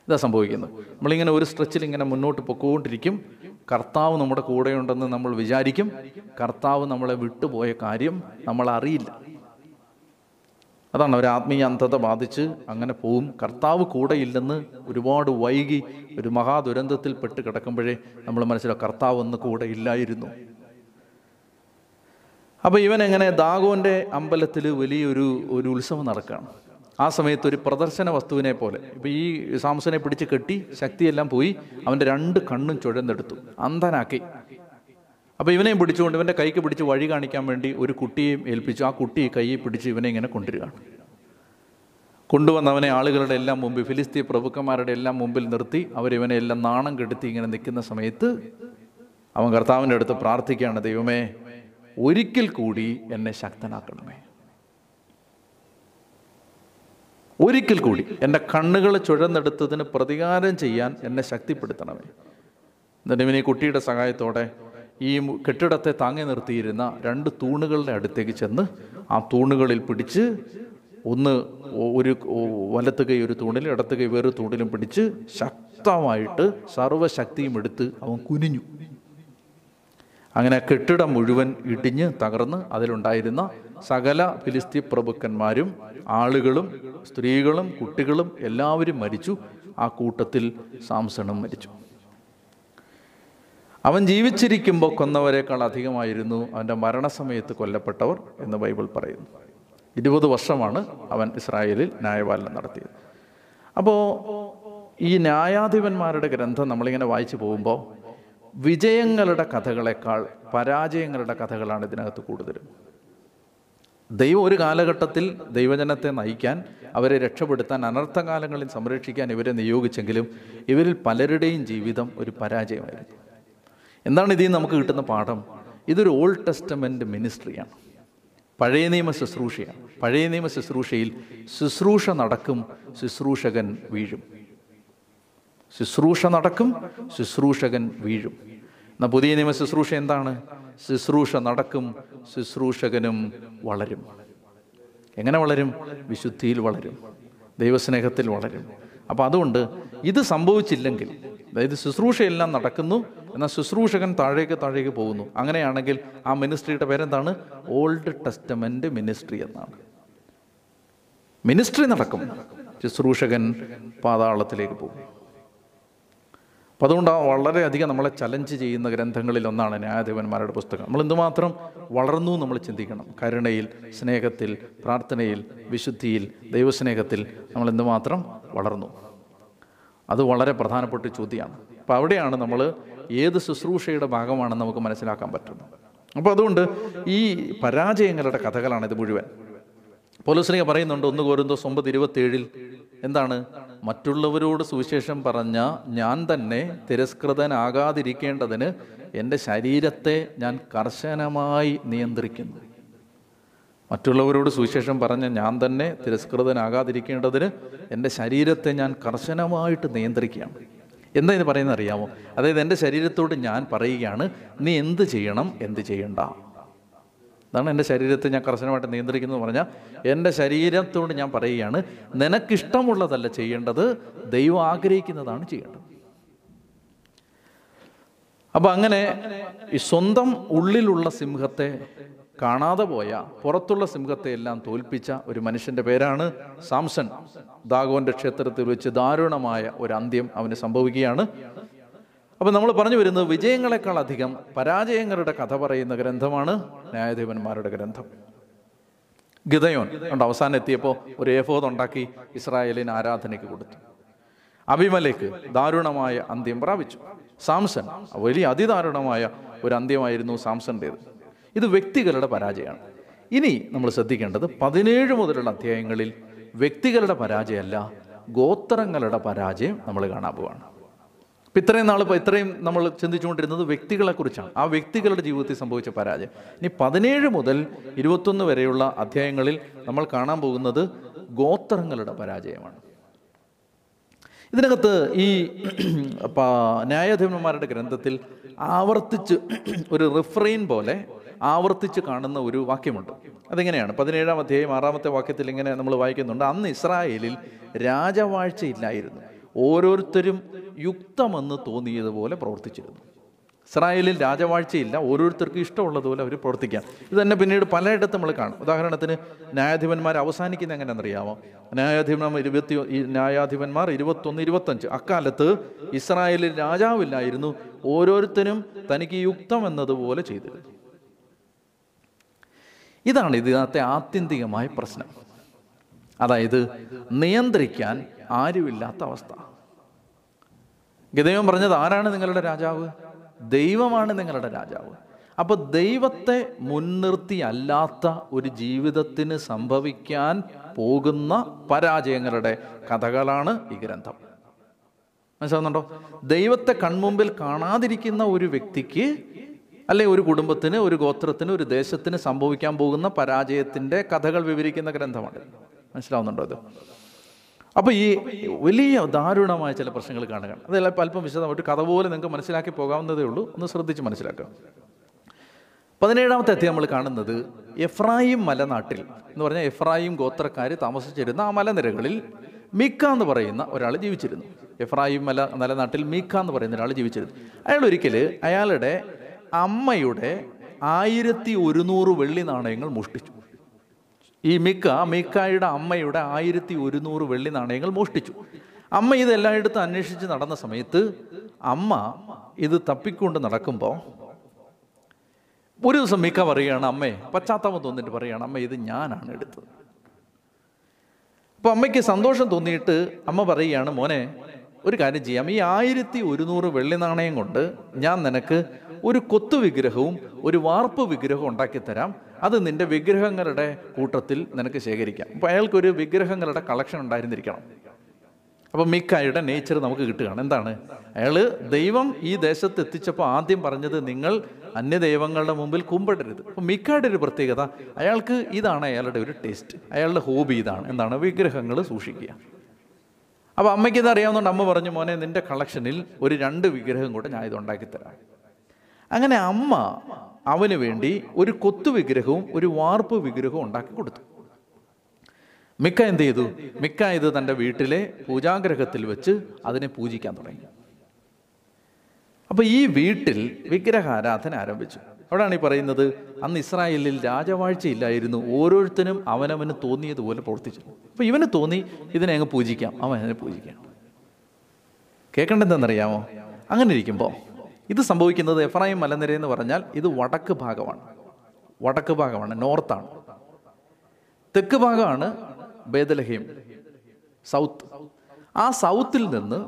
ഇതാ സംഭവിക്കുന്നത് നമ്മളിങ്ങനെ ഒരു സ്ട്രെച്ചിൽ ഇങ്ങനെ മുന്നോട്ട് പൊക്കോണ്ടിരിക്കും. കർത്താവ് നമ്മുടെ കൂടെയുണ്ടെന്ന് നമ്മൾ വിചാരിക്കും. കർത്താവ് നമ്മളെ വിട്ടുപോയ കാര്യം നമ്മൾ അറിയില്ല. അതാണ് ഒരു ആത്മീയ അന്ധത ബാധിച്ച് അങ്ങനെ പോവും. കർത്താവ് കൂടെയില്ലെന്ന് ഒരുപാട് വൈകി ഒരു മഹാദുരന്തത്തിൽ പെട്ട് കിടക്കുമ്പോഴേ നമ്മൾ മനസ്സിലാവും കർത്താവ് ഒന്ന് കൂടെ ഇല്ലായിരുന്നു അപ്പോൾ ഇവൻ എങ്ങനെ ദാഗോന്റെ അമ്പലത്തിൽ വലിയൊരു ഒരു ഉത്സവം നടക്കുകയാണ്. ആ സമയത്ത് ഒരു പ്രദർശന വസ്തുവിനെ പോലെ. ഇപ്പം ഈ സാംസനെ പിടിച്ച് കെട്ടി ശക്തിയെല്ലാം പോയി അവന്റെ രണ്ട് കണ്ണും ചുഴന്നെടുത്തു. അന്ധനാക്കി. അപ്പോൾ ഇവനെയും പിടിച്ചുകൊണ്ട് ഇവന്റെ കൈക്ക് പിടിച്ച് വഴി കാണിക്കാൻ വേണ്ടി ഒരു കുട്ടിയെയും ഏൽപ്പിച്ചു. ആ കുട്ടി കൈയെ പിടിച്ച് ഇവനെ ഇങ്ങനെ കൊണ്ടുവരികയാണ്. കൊണ്ടുവന്നവനെ ആളുകളുടെ എല്ലാം മുമ്പിൽ ഫിലിസ്തീൻ പ്രഭുക്കന്മാരുടെ എല്ലാം മുമ്പിൽ നിർത്തി അവരിവനെ എല്ലാം നാണം കെടുത്തി ഇങ്ങനെ നിൽക്കുന്ന സമയത്ത് അവൻ കർത്താവിന്റെ അടുത്ത് പ്രാർത്ഥിക്കുകയാണ് ദൈവമേ ഒരിക്കൽ കൂടി എന്നെ ശക്തനാക്കണമേ. ഒരിക്കൽ കൂടി എന്റെ കണ്ണുകൾ ചുഴന്നെടുത്തതിന് പ്രതികാരം ചെയ്യാൻ എന്നെ ശക്തിപ്പെടുത്തണമേ. എന്നിട്ട് ഈ കുട്ടിയുടെ സഹായത്തോടെ ഈ കെട്ടിടത്തെ താങ്ങി നിർത്തിയിരുന്ന രണ്ട് തൂണുകളുടെ അടുത്തേക്ക് ചെന്ന് ആ തൂണുകളിൽ പിടിച്ച് ഒന്ന് ഒരു വലത്ത് കൈ ഒരു തൂണിലും ഇടത്ത് കൈ വേറൊരു തൂണിലും പിടിച്ച് ശക്തമായിട്ട് സർവശക്തിയും എടുത്ത് അവൻ കുനിഞ്ഞു. അങ്ങനെ കെട്ടിടം മുഴുവൻ ഇടിഞ്ഞ് തകർന്ന് അതിലുണ്ടായിരുന്ന സകല ഫിലിസ്തീ പ്രഭുക്കന്മാരും ആളുകളും സ്ത്രീകളും കുട്ടികളും എല്ലാവരും മരിച്ചു. ആ കൂട്ടത്തിൽ സാംസണും മരിച്ചു. അവൻ ജീവിച്ചിരിക്കുമ്പോൾ കൊന്നവരെക്കാൾ അധികമായിരുന്നു അവന്റെ മരണസമയത്ത് കൊല്ലപ്പെട്ടവർ എന്ന് ബൈബിൾ പറയുന്നു. ഇരുപത് വർഷമാണ് അവൻ ഇസ്രായേലിൽ ന്യായപാലനം നടത്തിയത്. അപ്പോൾ ഈ ന്യായാധിപന്മാരുടെ ഗ്രന്ഥം നമ്മളിങ്ങനെ വായിച്ചു പോകുമ്പോൾ വിജയങ്ങളുടെ കഥകളെക്കാൾ പരാജയങ്ങളുടെ കഥകളാണ് ഇതിനകത്ത് കൂടുതലും ദൈവം ഒരു കാലഘട്ടത്തിൽ ദൈവജനത്തെ നയിക്കാൻ അവരെ രക്ഷപ്പെടുത്താൻ അനർത്ഥകാലങ്ങളിൽ സംരക്ഷിക്കാൻ ഇവരെ നിയോഗിച്ചെങ്കിലും ഇവരിൽ പലരുടെയും ജീവിതം ഒരു പരാജയമായിരുന്നു. എന്താണ് ഇതിൽ നമുക്ക് കിട്ടുന്ന പാഠം? ഇതൊരു ഓൾഡ് ടെസ്റ്റമെന്റ് മിനിസ്ട്രിയാണ്. പഴയ നിയമ ശുശ്രൂഷയാണ്. പഴയ നിയമ ശുശ്രൂഷയിൽ ശുശ്രൂഷ നടക്കും ശുശ്രൂഷകൻ വീഴും. ശുശ്രൂഷ നടക്കും ശുശ്രൂഷകൻ വീഴും. എന്നാൽ പുതിയ നിയമ ശുശ്രൂഷ എന്താണ്? ശുശ്രൂഷ നടക്കും ശുശ്രൂഷകനും വളരും. എങ്ങനെ വളരും? വിശുദ്ധിയിൽ വളരും ദൈവസ്നേഹത്തിൽ വളരും. അപ്പോൾ അതുകൊണ്ട് ഇത് സംഭവിച്ചില്ലെങ്കിൽ അതായത് ശുശ്രൂഷയെല്ലാം നടക്കുന്നു എന്നാൽ ശുശ്രൂഷകൻ താഴേക്ക് താഴേക്ക് പോകുന്നു. അങ്ങനെയാണെങ്കിൽ ആ മിനിസ്ട്രിയുടെ പേരെന്താണ്? ഓൾഡ് ടെസ്റ്റമെന്റ് മിനിസ്ട്രി എന്നാണ്. മിനിസ്ട്രി നടക്കും ശുശ്രൂഷകൻ പാതാളത്തിലേക്ക് പോകും. അപ്പം അതുകൊണ്ട് വളരെയധികം നമ്മളെ ചലഞ്ച് ചെയ്യുന്ന ഗ്രന്ഥങ്ങളിൽ ഒന്നാണ് ന്യായാധിപന്മാരുടെ പുസ്തകം. നമ്മൾ എന്തുമാത്രം വളർന്നു നമ്മൾ ചിന്തിക്കണം. കരുണയിൽ സ്നേഹത്തിൽ പ്രാർത്ഥനയിൽ വിശുദ്ധിയിൽ ദൈവസ്നേഹത്തിൽ നമ്മൾ എന്തുമാത്രം വളർന്നു. അത് വളരെ പ്രധാനപ്പെട്ട ചോദ്യമാണ്. അപ്പോൾ അവിടെയാണ് നമ്മൾ ഏത് ശുശ്രൂഷയുടെ ഭാഗമാണെന്ന് നമുക്ക് മനസ്സിലാക്കാൻ പറ്റുന്നത്. അപ്പോൾ അതുകൊണ്ട് ഈ പരാജയങ്ങളുടെ കഥകളാണ് ഇത് മുഴുവൻ. പോലീസിനെ പറയുന്നുണ്ട് ഒന്ന് കോരുന്തോസ് ഒമ്പത് ഇരുപത്തേഴിൽ എന്താണ്? മറ്റുള്ളവരോട് സുവിശേഷം പറഞ്ഞ ഞാൻ തന്നെ തിരസ്കൃതനാകാതിരിക്കേണ്ടതിന് എന്റെ ശരീരത്തെ ഞാൻ കർശനമായി നിയന്ത്രിക്കുന്നു. മറ്റുള്ളവരോട് സുവിശേഷം പറഞ്ഞ ഞാൻ തന്നെ തിരസ്കൃതനാകാതിരിക്കേണ്ടതിന് എന്റെ ശരീരത്തെ ഞാൻ കർശനമായിട്ട് നിയന്ത്രിക്കുകയാണ്. എന്താ ഇത് പറയുന്നത് അറിയാമോ? അതായത് എന്റെ ശരീരത്തോട് ഞാൻ പറയുകയാണ് നീ എന്ത് ചെയ്യണം എന്ത് ചെയ്യണ്ട. അതാണ് എന്റെ ശരീരത്തെ ഞാൻ കർശനമായിട്ട് നിയന്ത്രിക്കുന്നത് പറഞ്ഞാൽ എന്റെ ശരീരത്തോട് ഞാൻ പറയുകയാണ് നിനക്കിഷ്ടമുള്ളതല്ല ചെയ്യേണ്ടത് ദൈവം ആഗ്രഹിക്കുന്നതാണ് ചെയ്യേണ്ടത്. അപ്പം അങ്ങനെ ഈ സ്വന്തം ഉള്ളിലുള്ള സിംഹത്തെ കാണാതെ പോയ പുറത്തുള്ള സിംഹത്തെ എല്ലാം തോൽപ്പിച്ച ഒരു മനുഷ്യന്റെ പേരാണ് സാംസൺ. ദാഗോന്റെ ക്ഷേത്രത്തിൽ വെച്ച് ദാരുണമായ ഒരു അന്ത്യം അവന് സംഭവിക്കുകയാണ്. അപ്പം നമ്മൾ പറഞ്ഞു വരുന്നത് വിജയങ്ങളെക്കാൾ അധികം പരാജയങ്ങളുടെ കഥ പറയുന്ന ഗ്രന്ഥമാണ് ന്യായാധിപന്മാരുടെ ഗ്രന്ഥം. ഗിതയോൻ ഉണ്ട് അവസാനം എത്തിയപ്പോൾ ഒരു ഏഫോദ് ഉണ്ടാക്കി ഇസ്രായേലിന് ആരാധനയ്ക്ക് കൊടുത്തു. അഭിമലേക്ക് ദാരുണമായ അന്ത്യം പ്രാപിച്ചു. സാംസൺ വലിയ അതിദാരുണമായ ഒരു അന്ത്യമായിരുന്നു സാംസന്റേത് ഇത് വ്യക്തികളുടെ പരാജയമാണ്. ഇനി നമ്മൾ ശ്രദ്ധിക്കേണ്ടത് പതിനേഴ് മുതലുള്ള അധ്യായങ്ങളിൽ വ്യക്തികളുടെ പരാജയമല്ല ഗോത്രങ്ങളുടെ പരാജയം നമ്മൾ കാണാൻ പോവാണ്. ഇപ്പം ഇത്രയും നാൾ ഇപ്പോൾ ഇത്രയും നമ്മൾ ചിന്തിച്ചുകൊണ്ടിരുന്നത് വ്യക്തികളെക്കുറിച്ചാണ്. ആ വ്യക്തികളുടെ ജീവിതത്തിൽ സംഭവിച്ച പരാജയം. ഇനി പതിനേഴ് മുതൽ ഇരുപത്തൊന്ന് വരെയുള്ള അധ്യായങ്ങളിൽ നമ്മൾ കാണാൻ പോകുന്നത് ഗോത്രങ്ങളുടെ പരാജയമാണ്. ഇതിനകത്ത് ഈ ന്യായാധിപന്മാരുടെ ഗ്രന്ഥത്തിൽ ആവർത്തിച്ച് ഒരു റിഫ്രെയിൻ പോലെ ആവർത്തിച്ച് കാണുന്ന ഒരു വാക്യമുണ്ട്. അതെങ്ങനെയാണ്? പതിനേഴാം അധ്യായം ആറാമത്തെ വാക്യത്തിൽ ഇങ്ങനെ നമ്മൾ വായിക്കുന്നുണ്ട്. അന്ന് ഇസ്രായേലിൽ രാജവാഴ്ചയില്ലായിരുന്നു. ഓരോരുത്തരും യുക്തമെന്ന് തോന്നിയതുപോലെ പ്രവർത്തിച്ചിരുന്നു. ഇസ്രായേലിൽ രാജവാഴ്ചയില്ല ഓരോരുത്തർക്കും ഇഷ്ടമുള്ളതുപോലെ അവർ പ്രവർത്തിക്കാം. ഇത് തന്നെ പിന്നീട് പലയിടത്തും നമ്മൾ കാണും. ഉദാഹരണത്തിന് ന്യായാധിപന്മാർ അവസാനിക്കുന്ന എങ്ങനെയാണെന്നറിയാമോ ന്യായാധിപന്മാർ ഇരുപത്തി ന്യായാധിപന്മാർ ഇരുപത്തൊന്ന് ഇരുപത്തഞ്ച്. അക്കാലത്ത് ഇസ്രായേലിൽ രാജാവില്ലായിരുന്നു ഓരോരുത്തരും തനിക്ക് യുക്തം എന്നതുപോലെ ചെയ്തിരുന്നു. ഇതാണ് ഇതിനകത്തെ ആത്യന്തികമായ പ്രശ്നം. അതായത് നിയന്ത്രിക്കാൻ ആരുമില്ലാത്ത അവസ്ഥ. ഗദൈവം പറഞ്ഞത് ആരാണ് നിങ്ങളുടെ രാജാവ്? ദൈവമാണ് നിങ്ങളുടെ രാജാവ്. അപ്പോൾ ദൈവത്തെ മുൻനിർത്തി അല്ലാത്ത ഒരു ജീവിതത്തിന് സംഭവിക്കാൻ പോകുന്ന പരാജയങ്ങളുടെ കഥകളാണ് ഈ ഗ്രന്ഥം. മനസ്സിലാവുന്നുണ്ടോ? ദൈവത്തെ കൺമുമ്പിൽ കാണാതിരിക്കുന്ന ഒരു വ്യക്തിക്ക് അല്ലെ ഒരു കുടുംബത്തിന് ഒരു ഗോത്രത്തിന് ഒരു ദേശത്തിന് സംഭവിക്കാൻ പോകുന്ന പരാജയത്തിന്റെ കഥകൾ വിവരിക്കുന്ന ഗ്രന്ഥമാണ്. മനസ്സിലാവുന്നുണ്ടോ ഇത്? അപ്പോൾ ഈ വലിയ ദാരുണമായ ചില പ്രശ്നങ്ങൾ കാണുക അതെല്ലാം അല്പം വിശദമായിട്ട് കഥ പോലെ നിങ്ങൾക്ക് മനസ്സിലാക്കി പോകാവുന്നതേ ഉള്ളൂ. ഒന്ന് ശ്രദ്ധിച്ച് മനസ്സിലാക്കുക. പതിനേഴാമത്തെ അധ്യയം നമ്മൾ കാണുന്നത് എഫ്രായിം മലനാട്ടിൽ എന്ന് പറഞ്ഞാൽ എഫ്രായിം ഗോത്രക്കാർ താമസിച്ചിരുന്ന ആ മലനിരകളിൽ മീക്ക എന്ന് പറയുന്ന ഒരാൾ ജീവിച്ചിരുന്നു. എഫ്രായിം മല മലനാട്ടിൽ മീക്ക എന്ന് പറയുന്ന ഒരാൾ ജീവിച്ചിരുന്നു. അയാൾ ഒരിക്കൽ അയാളുടെ അമ്മയുടെ ആയിരത്തി ഒരുന്നൂറ് വെള്ളി നാണയങ്ങൾ മോഷ്ടിച്ചു. ഈ മിക്ക മിക്കായുടെ അമ്മയുടെ ആയിരത്തി ഒരുന്നൂറ് വെള്ളി നാണയങ്ങൾ മോഷ്ടിച്ചു. അമ്മ ഇതെല്ലാം എടുത്ത് അന്വേഷിച്ച് നടന്ന സമയത്ത് അമ്മ ഇത് തപ്പിക്കൊണ്ട് നടക്കുമ്പോൾ ഒരു ദിവസം മിക്ക പറയുകയാണ് അമ്മേ പശ്ചാത്താപം തോന്നിട്ട് പറയുകയാണ് അമ്മ ഇത് ഞാനാണ് എടുത്തത്. അപ്പോൾ അമ്മയ്ക്ക് സന്തോഷം തോന്നിയിട്ട് അമ്മ പറയുകയാണ് മോനെ ഒരു കാര്യം ചെയ്യാം. ഈ ആയിരത്തി ഒരുന്നൂറ് വെള്ളി നാണയം കൊണ്ട് ഞാൻ നിനക്ക് ഒരു കൊത്തു വിഗ്രഹവും ഒരു വാർപ്പ് വിഗ്രഹവും ഉണ്ടാക്കി തരാം. അത് നിന്റെ വിഗ്രഹങ്ങളുടെ കൂട്ടത്തിൽ നിനക്ക് ശേഖരിക്കാം. അപ്പോൾ അയാൾക്കൊരു വിഗ്രഹങ്ങളുടെ കളക്ഷൻ ഉണ്ടായിരുന്നിരിക്കണം. അപ്പോൾ മിക്കായുടെ നേച്ചർ നമുക്ക് കിട്ടുകയാണ്. എന്താണ്? അയാൾ ദൈവം ഈ ദേശത്ത് എത്തിച്ചപ്പോൾ ആദ്യം പറഞ്ഞത് നിങ്ങൾ അന്യദൈവങ്ങളുടെ മുമ്പിൽ കുമ്പിടരുത്. അപ്പോൾ മിക്കായുടെ ഒരു പ്രത്യേകത അയാൾക്ക് ഇതാണ് അയാളുടെ ഒരു ടേസ്റ്റ് അയാളുടെ ഹോബി ഇതാണ്. എന്താണ്? വിഗ്രഹങ്ങൾ സൂക്ഷിക്കുക. അപ്പോൾ അമ്മയ്ക്ക് ഇത് അറിയാവുന്നതുകൊണ്ട് അമ്മ പറഞ്ഞു മോനെ നിന്റെ കളക്ഷനിൽ ഒരു രണ്ട് വിഗ്രഹം കൂടെ ഞാൻ ഇത് ഉണ്ടാക്കിത്തരാം അങ്ങനെ അമ്മ അവന് വേണ്ടി ഒരു കൊത്തു വിഗ്രഹവും ഒരു വാർപ്പ് വിഗ്രഹവും ഉണ്ടാക്കി കൊടുത്തു. മിക്ക എന്ത് ചെയ്തു? മിക്ക ഇത് തന്റെ വീട്ടിലെ പൂജാഗ്രഹത്തിൽ വെച്ച് അതിനെ പൂജിക്കാൻ തുടങ്ങി. അപ്പോൾ ഈ വീട്ടിൽ വിഗ്രഹാരാധന ആരംഭിച്ചു. അവിടെയാണ് ഈ പറയുന്നത്. അന്ന് ഇസ്രായേലിൽ രാജവാഴ്ചയില്ലായിരുന്നു. ഓരോരുത്തരും അവനവന് തോന്നിയതുപോലെ പ്രവർത്തിച്ചു. അപ്പോൾ ഇവന് തോന്നി ഇതിനെ അങ്ങ് പൂജിക്കാം. അവൻ അതിനെ പൂജിക്കാം. കേൾക്കേണ്ടതെന്നറിയാമോ അങ്ങനെ ഇരിക്കുമ്പോൾ ഇത് സംഭവിക്കുന്നത് എഫ്രായിം മലനിര എന്ന് പറഞ്ഞാൽ ഇത് വടക്ക് ഭാഗമാണ്. വടക്ക് ഭാഗമാണ് നോർത്താണ്. തെക്ക് ഭാഗമാണ് ബേദലഹീം സൗത്ത്. ആ സൗത്തിൽ നിന്ന്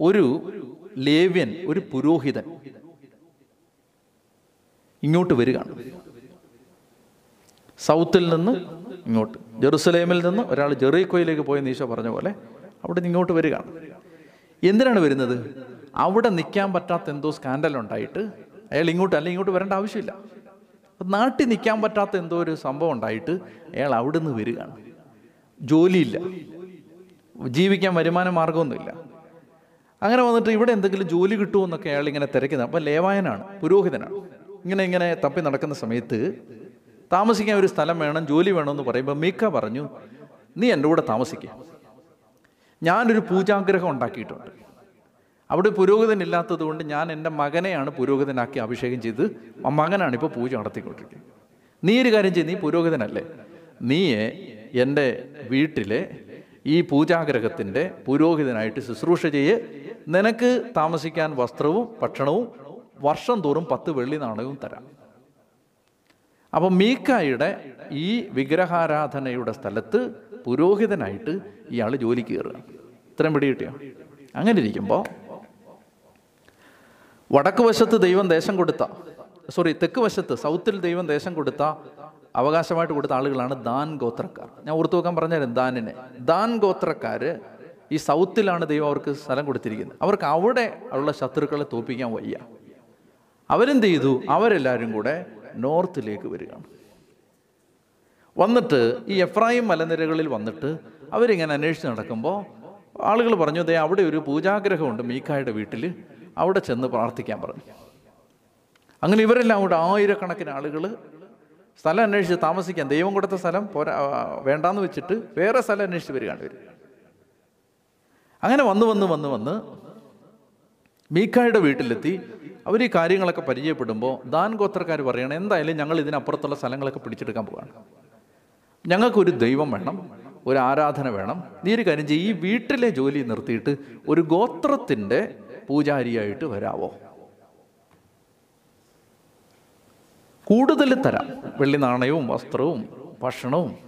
ഒരു ലേവ്യൻ ഒരു പുരോഹിതൻ ഇങ്ങോട്ട് വരികയാണ്. സൗത്തിൽ നിന്ന് ഇങ്ങോട്ട്. ജെറുസലേമിൽ നിന്ന് ഒരാൾ ജെറീക്കോയിലേക്ക് പോയ ഈശോ പറഞ്ഞ പോലെ അവിടെ ഇങ്ങോട്ട് വരികയാണ്. എന്തിനാണ് വരുന്നത്? അവിടെ നിൽക്കാൻ പറ്റാത്ത എന്തോ സ്കാൻഡൽ ഉണ്ടായിട്ട് അയാൾ ഇങ്ങോട്ട് അല്ലെങ്കിൽ ഇങ്ങോട്ട് വരേണ്ട ആവശ്യമില്ല. നാട്ടിൽ നിൽക്കാൻ പറ്റാത്ത എന്തോ ഒരു സംഭവം ഉണ്ടായിട്ട് അയാൾ അവിടെ നിന്ന് വരികയാണ്. ജോലിയില്ല. ജീവിക്കാൻ വരുമാന മാർഗമൊന്നുമില്ല അങ്ങനെ വന്നിട്ട് ഇവിടെ എന്തെങ്കിലും ജോലി കിട്ടുമോ എന്നൊക്കെ അയാൾ ഇങ്ങനെ തിരക്കുന്നത് അപ്പം ലേവായനാണ് പുരോഹിതനാണ്. ഇങ്ങനെ ഇങ്ങനെ തപ്പി നടക്കുന്ന സമയത്ത് താമസിക്കാൻ ഒരു സ്ഥലം വേണം ജോലി വേണമെന്ന് പറയുമ്പോൾ മീക്ക പറഞ്ഞു നീ എന്റെ കൂടെ താമസിക്കുക ഞാനൊരു പൂജാഗ്രഹം ഉണ്ടാക്കിയിട്ടുണ്ട്. അവിടെ പുരോഹിതൻ ഇല്ലാത്തത് കൊണ്ട് ഞാൻ എന്റെ മകനെയാണ് പുരോഹിതനാക്കി അഭിഷേകം ചെയ്ത് ആ മകനാണ് ഇപ്പോൾ പൂജ നടത്തിക്കൊണ്ടിരിക്കുന്നത്. നീ ഒരു കാര്യം ചെയ്ത് നീ പുരോഹിതനല്ലേ. നീയെ എന്റെ വീട്ടിലെ ഈ പൂജാഗ്രഹത്തിന്റെ പുരോഹിതനായിട്ട് ശുശ്രൂഷ ചെയ്യ്. നിനക്ക് താമസിക്കാൻ വസ്ത്രവും ഭക്ഷണവും വർഷം തോറും പത്ത് വെള്ളി നാണയവും തരാം. അപ്പോൾ മീക്കായുടെ ഈ വിഗ്രഹാരാധനയുടെ സ്ഥലത്ത് പുരോഹിതനായിട്ട് ഇയാൾ ജോലിക്ക് കയറുക. ഇത്രയും പിടി കിട്ടിയോ? അങ്ങനെ ഇരിക്കുമ്പോൾ വടക്ക് വശത്ത് ദൈവം ദേശം കൊടുത്ത സോറി തെക്ക് വശത്ത് സൗത്തിൽ ദൈവം ദേശം കൊടുത്ത അവകാശമായിട്ട് കൊടുത്ത ആളുകളാണ് ദാൻ ഗോത്രക്കാർ. ഞാൻ ഓർത്തു വെക്കാൻ പറഞ്ഞാലും ദാനിനെ. ദാൻ ഗോത്രക്കാർ ഈ സൗത്തിലാണ് ദൈവം അവർക്ക് സ്ഥലം കൊടുത്തിരിക്കുന്നത്. അവർക്ക് അവിടെ ഉള്ള ശത്രുക്കളെ തോൽപ്പിക്കാൻ വയ്യ. അവരെന്ത് ചെയ്തു? അവരെല്ലാവരും കൂടെ നോർത്തിലേക്ക് വരികയാണ് വന്നിട്ട് ഈ എഫ്രായിം മലനിരകളിൽ വന്നിട്ട് അവരിങ്ങനെ അന്വേഷിച്ച് നടക്കുമ്പോൾ ആളുകൾ പറഞ്ഞു ദേ അവിടെ ഒരു പൂജാഗ്രഹമുണ്ട് മീക്കായുടെ വീട്ടിൽ. അവിടെ ചെന്ന് പ്രാർത്ഥിക്കാൻ പറഞ്ഞു. അങ്ങനെ ഇവരെല്ലാം കൂടെ ആയിരക്കണക്കിന് ആളുകൾ സ്ഥലം അന്വേഷിച്ച് താമസിക്കാൻ ദൈവം കൊടുത്ത സ്ഥലം പോരാ വേണ്ടാന്ന് വെച്ചിട്ട് വേറെ സ്ഥലം അന്വേഷിച്ച് വരികയാണ് ഇവർ അങ്ങനെ വന്ന് വന്ന് വന്ന് വന്ന് മീക്കായുടെ വീട്ടിലെത്തി. അവർ ഈ കാര്യങ്ങളൊക്കെ പരിചയപ്പെടുമ്പോൾ ദാൻ ഗോത്രക്കാർ പറയണം എന്തായാലും ഞങ്ങൾ ഇതിനപ്പുറത്തുള്ള സ്ഥലങ്ങളൊക്കെ പിടിച്ചെടുക്കാൻ പോവാണ്. ഞങ്ങൾക്കൊരു ദൈവം വേണം ഒരു ആരാധന വേണം. നീ ഒരു കാര്യം ചെയ്യും ഈ വീട്ടിലെ ജോലി നിർത്തിയിട്ട് ഒരു ഗോത്രത്തിന്റെ പൂജാരിയായിട്ട് വരാവോ? കൂടുതൽ തരാം. വെള്ളി നാണയവും വസ്ത്രവും ഭക്ഷണവും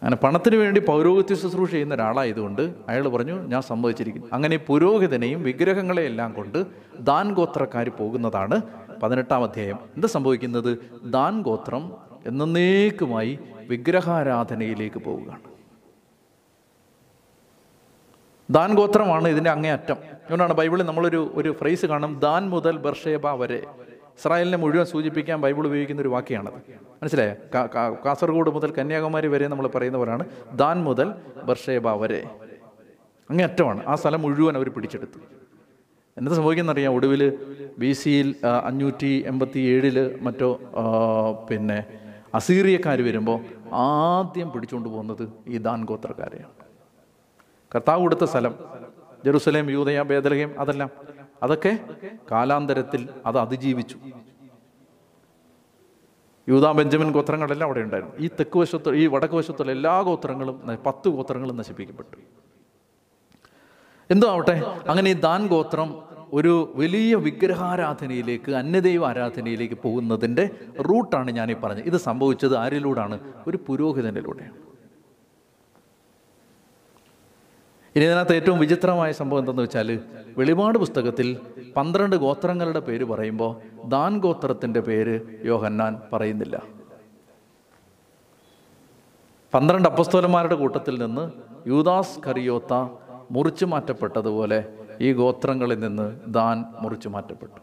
അങ്ങനെ പണത്തിന് വേണ്ടി പൗരോഹിത്യ ശുശ്രൂഷ ചെയ്യുന്ന ഒരാളായതുകൊണ്ട് അയാൾ പറഞ്ഞു ഞാൻ സമ്മതിച്ചിരിക്കുന്നു. അങ്ങനെ പുരോഹിതനെയും വിഗ്രഹങ്ങളെയെല്ലാം കൊണ്ട് ദാൻ ഗോത്രക്കാർ പോകുന്നതാണ് പതിനെട്ടാം അധ്യായം. എന്ത് സംഭവിക്കുന്നത്? ദാൻ ഗോത്രം എന്നേക്കുമായി വിഗ്രഹാരാധനയിലേക്ക് പോവുകയാണ്. ദാൻ ഗോത്രമാണ് ഇതിന്റെ അങ്ങേയറ്റം. അതുകൊണ്ടാണ് ബൈബിളിൽ നമ്മളൊരു ഒരു ഫ്രേസ് കാണും ദാൻ മുതൽ ബർഷേബ വരെ. ഇസ്രായേലിനെ മുഴുവൻ സൂചിപ്പിക്കാൻ ബൈബിൾ ഉപയോഗിക്കുന്ന ഒരു വാക്യമാണത്. മനസ്സിലായോ? കാസർഗോഡ് മുതൽ കന്യാകുമാരി വരെ നമ്മൾ പറയുന്നവരാണ് ദാൻ മുതൽ ബർഷേബ വരെ. അങ്ങേയറ്റമാണ് ആ സ്ഥലം മുഴുവൻ അവർ പിടിച്ചെടുത്തു. എന്താ സംഭവിക്കുന്നറിയാം ഒടുവിൽ ബി സിയിൽ അഞ്ഞൂറ്റി എൺപത്തി ഏഴിൽ മറ്റോ പിന്നെ അസീറിയക്കാർ വരുമ്പോൾ ആദ്യം പിടിച്ചുകൊണ്ട് പോകുന്നത് ഈ ദാൻ ഗോത്രക്കാരെയാണ്. കർത്താവ് കൊടുത്ത സ്ഥലം ജെറുസലേം യൂതയ ബേദലഹേം അതെല്ലാം. അതൊക്കെ കാലാന്തരത്തിൽ അത് അതിജീവിച്ചു. യൂതാ ബെഞ്ചമിൻ ഗോത്രങ്ങളെല്ലാം അവിടെ ഉണ്ടായിരുന്നു. ഈ തെക്ക് വശത്ത് ഈ വടക്ക് വശത്തുള്ള എല്ലാ ഗോത്രങ്ങളും പത്ത് ഗോത്രങ്ങളും നശിപ്പിക്കപ്പെട്ടു. എന്തോ ആവട്ടെ അങ്ങനെ ഈ ദാൻ ഗോത്രം ഒരു വലിയ വിഗ്രഹാരാധനയിലേക്ക് അന്യദൈവ ആരാധനയിലേക്ക് പോകുന്നതിന്റെ റൂട്ടാണ് ഞാനീ പറഞ്ഞത്. ഇത് സംഭവിച്ചത് ആരിലൂടാണ്? ഒരു പുരോഹിതനിലൂടെയാണ്. ഇനി ഇതിനകത്ത് ഏറ്റവും വിചിത്രമായ സംഭവം എന്തെന്ന് വെച്ചാൽ വെളിപാട് പുസ്തകത്തിൽ പന്ത്രണ്ട് ഗോത്രങ്ങളുടെ പേര് പറയുമ്പോൾ ദാൻ ഗോത്രത്തിന്റെ പേര് യോഹന്നാൻ പറയുന്നില്ല. പന്ത്രണ്ട് അപ്പസ്തോലന്മാരുടെ കൂട്ടത്തിൽ നിന്ന് യൂദാസ് കറിയോത്ത മുറിച്ചു മാറ്റപ്പെട്ടതുപോലെ ഈ ഗോത്രങ്ങളിൽ നിന്ന് ദാൻ മുറിച്ചു മാറ്റപ്പെട്ടു.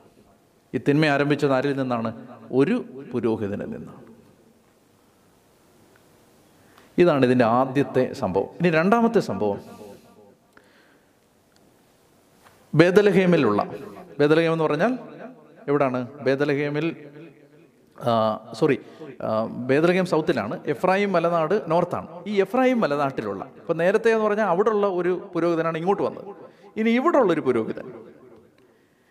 ഈ തിന്മ ആരംഭിച്ചത് ആരിൽ നിന്നാണ്? ഒരു പുരോഹിതനിൽ നിന്നാണ്. ഇതാണ് ഇതിന്റെ ആദ്യത്തെ സംഭവം. ഇനി രണ്ടാമത്തെ സംഭവം. ബേദലഹേമിലുള്ള. ബേദലഹേം എന്ന് പറഞ്ഞാൽ എവിടാണ്? ബേദലഹേമിൽ സോറി ബേദലഹേം സൗത്തിലാണ്. എഫ്രായിം മലനാട് നോർത്താണ്. ഈ എഫ്രായിം മലനാട്ടിലുള്ള ഇപ്പം നേരത്തെ എന്ന് പറഞ്ഞാൽ അവിടെയുള്ള ഒരു പുരോഹിതനാണ് ഇങ്ങോട്ട് വന്നത്. ഇനി ഇവിടെ ഉള്ളൊരു പുരോഹിതൻ.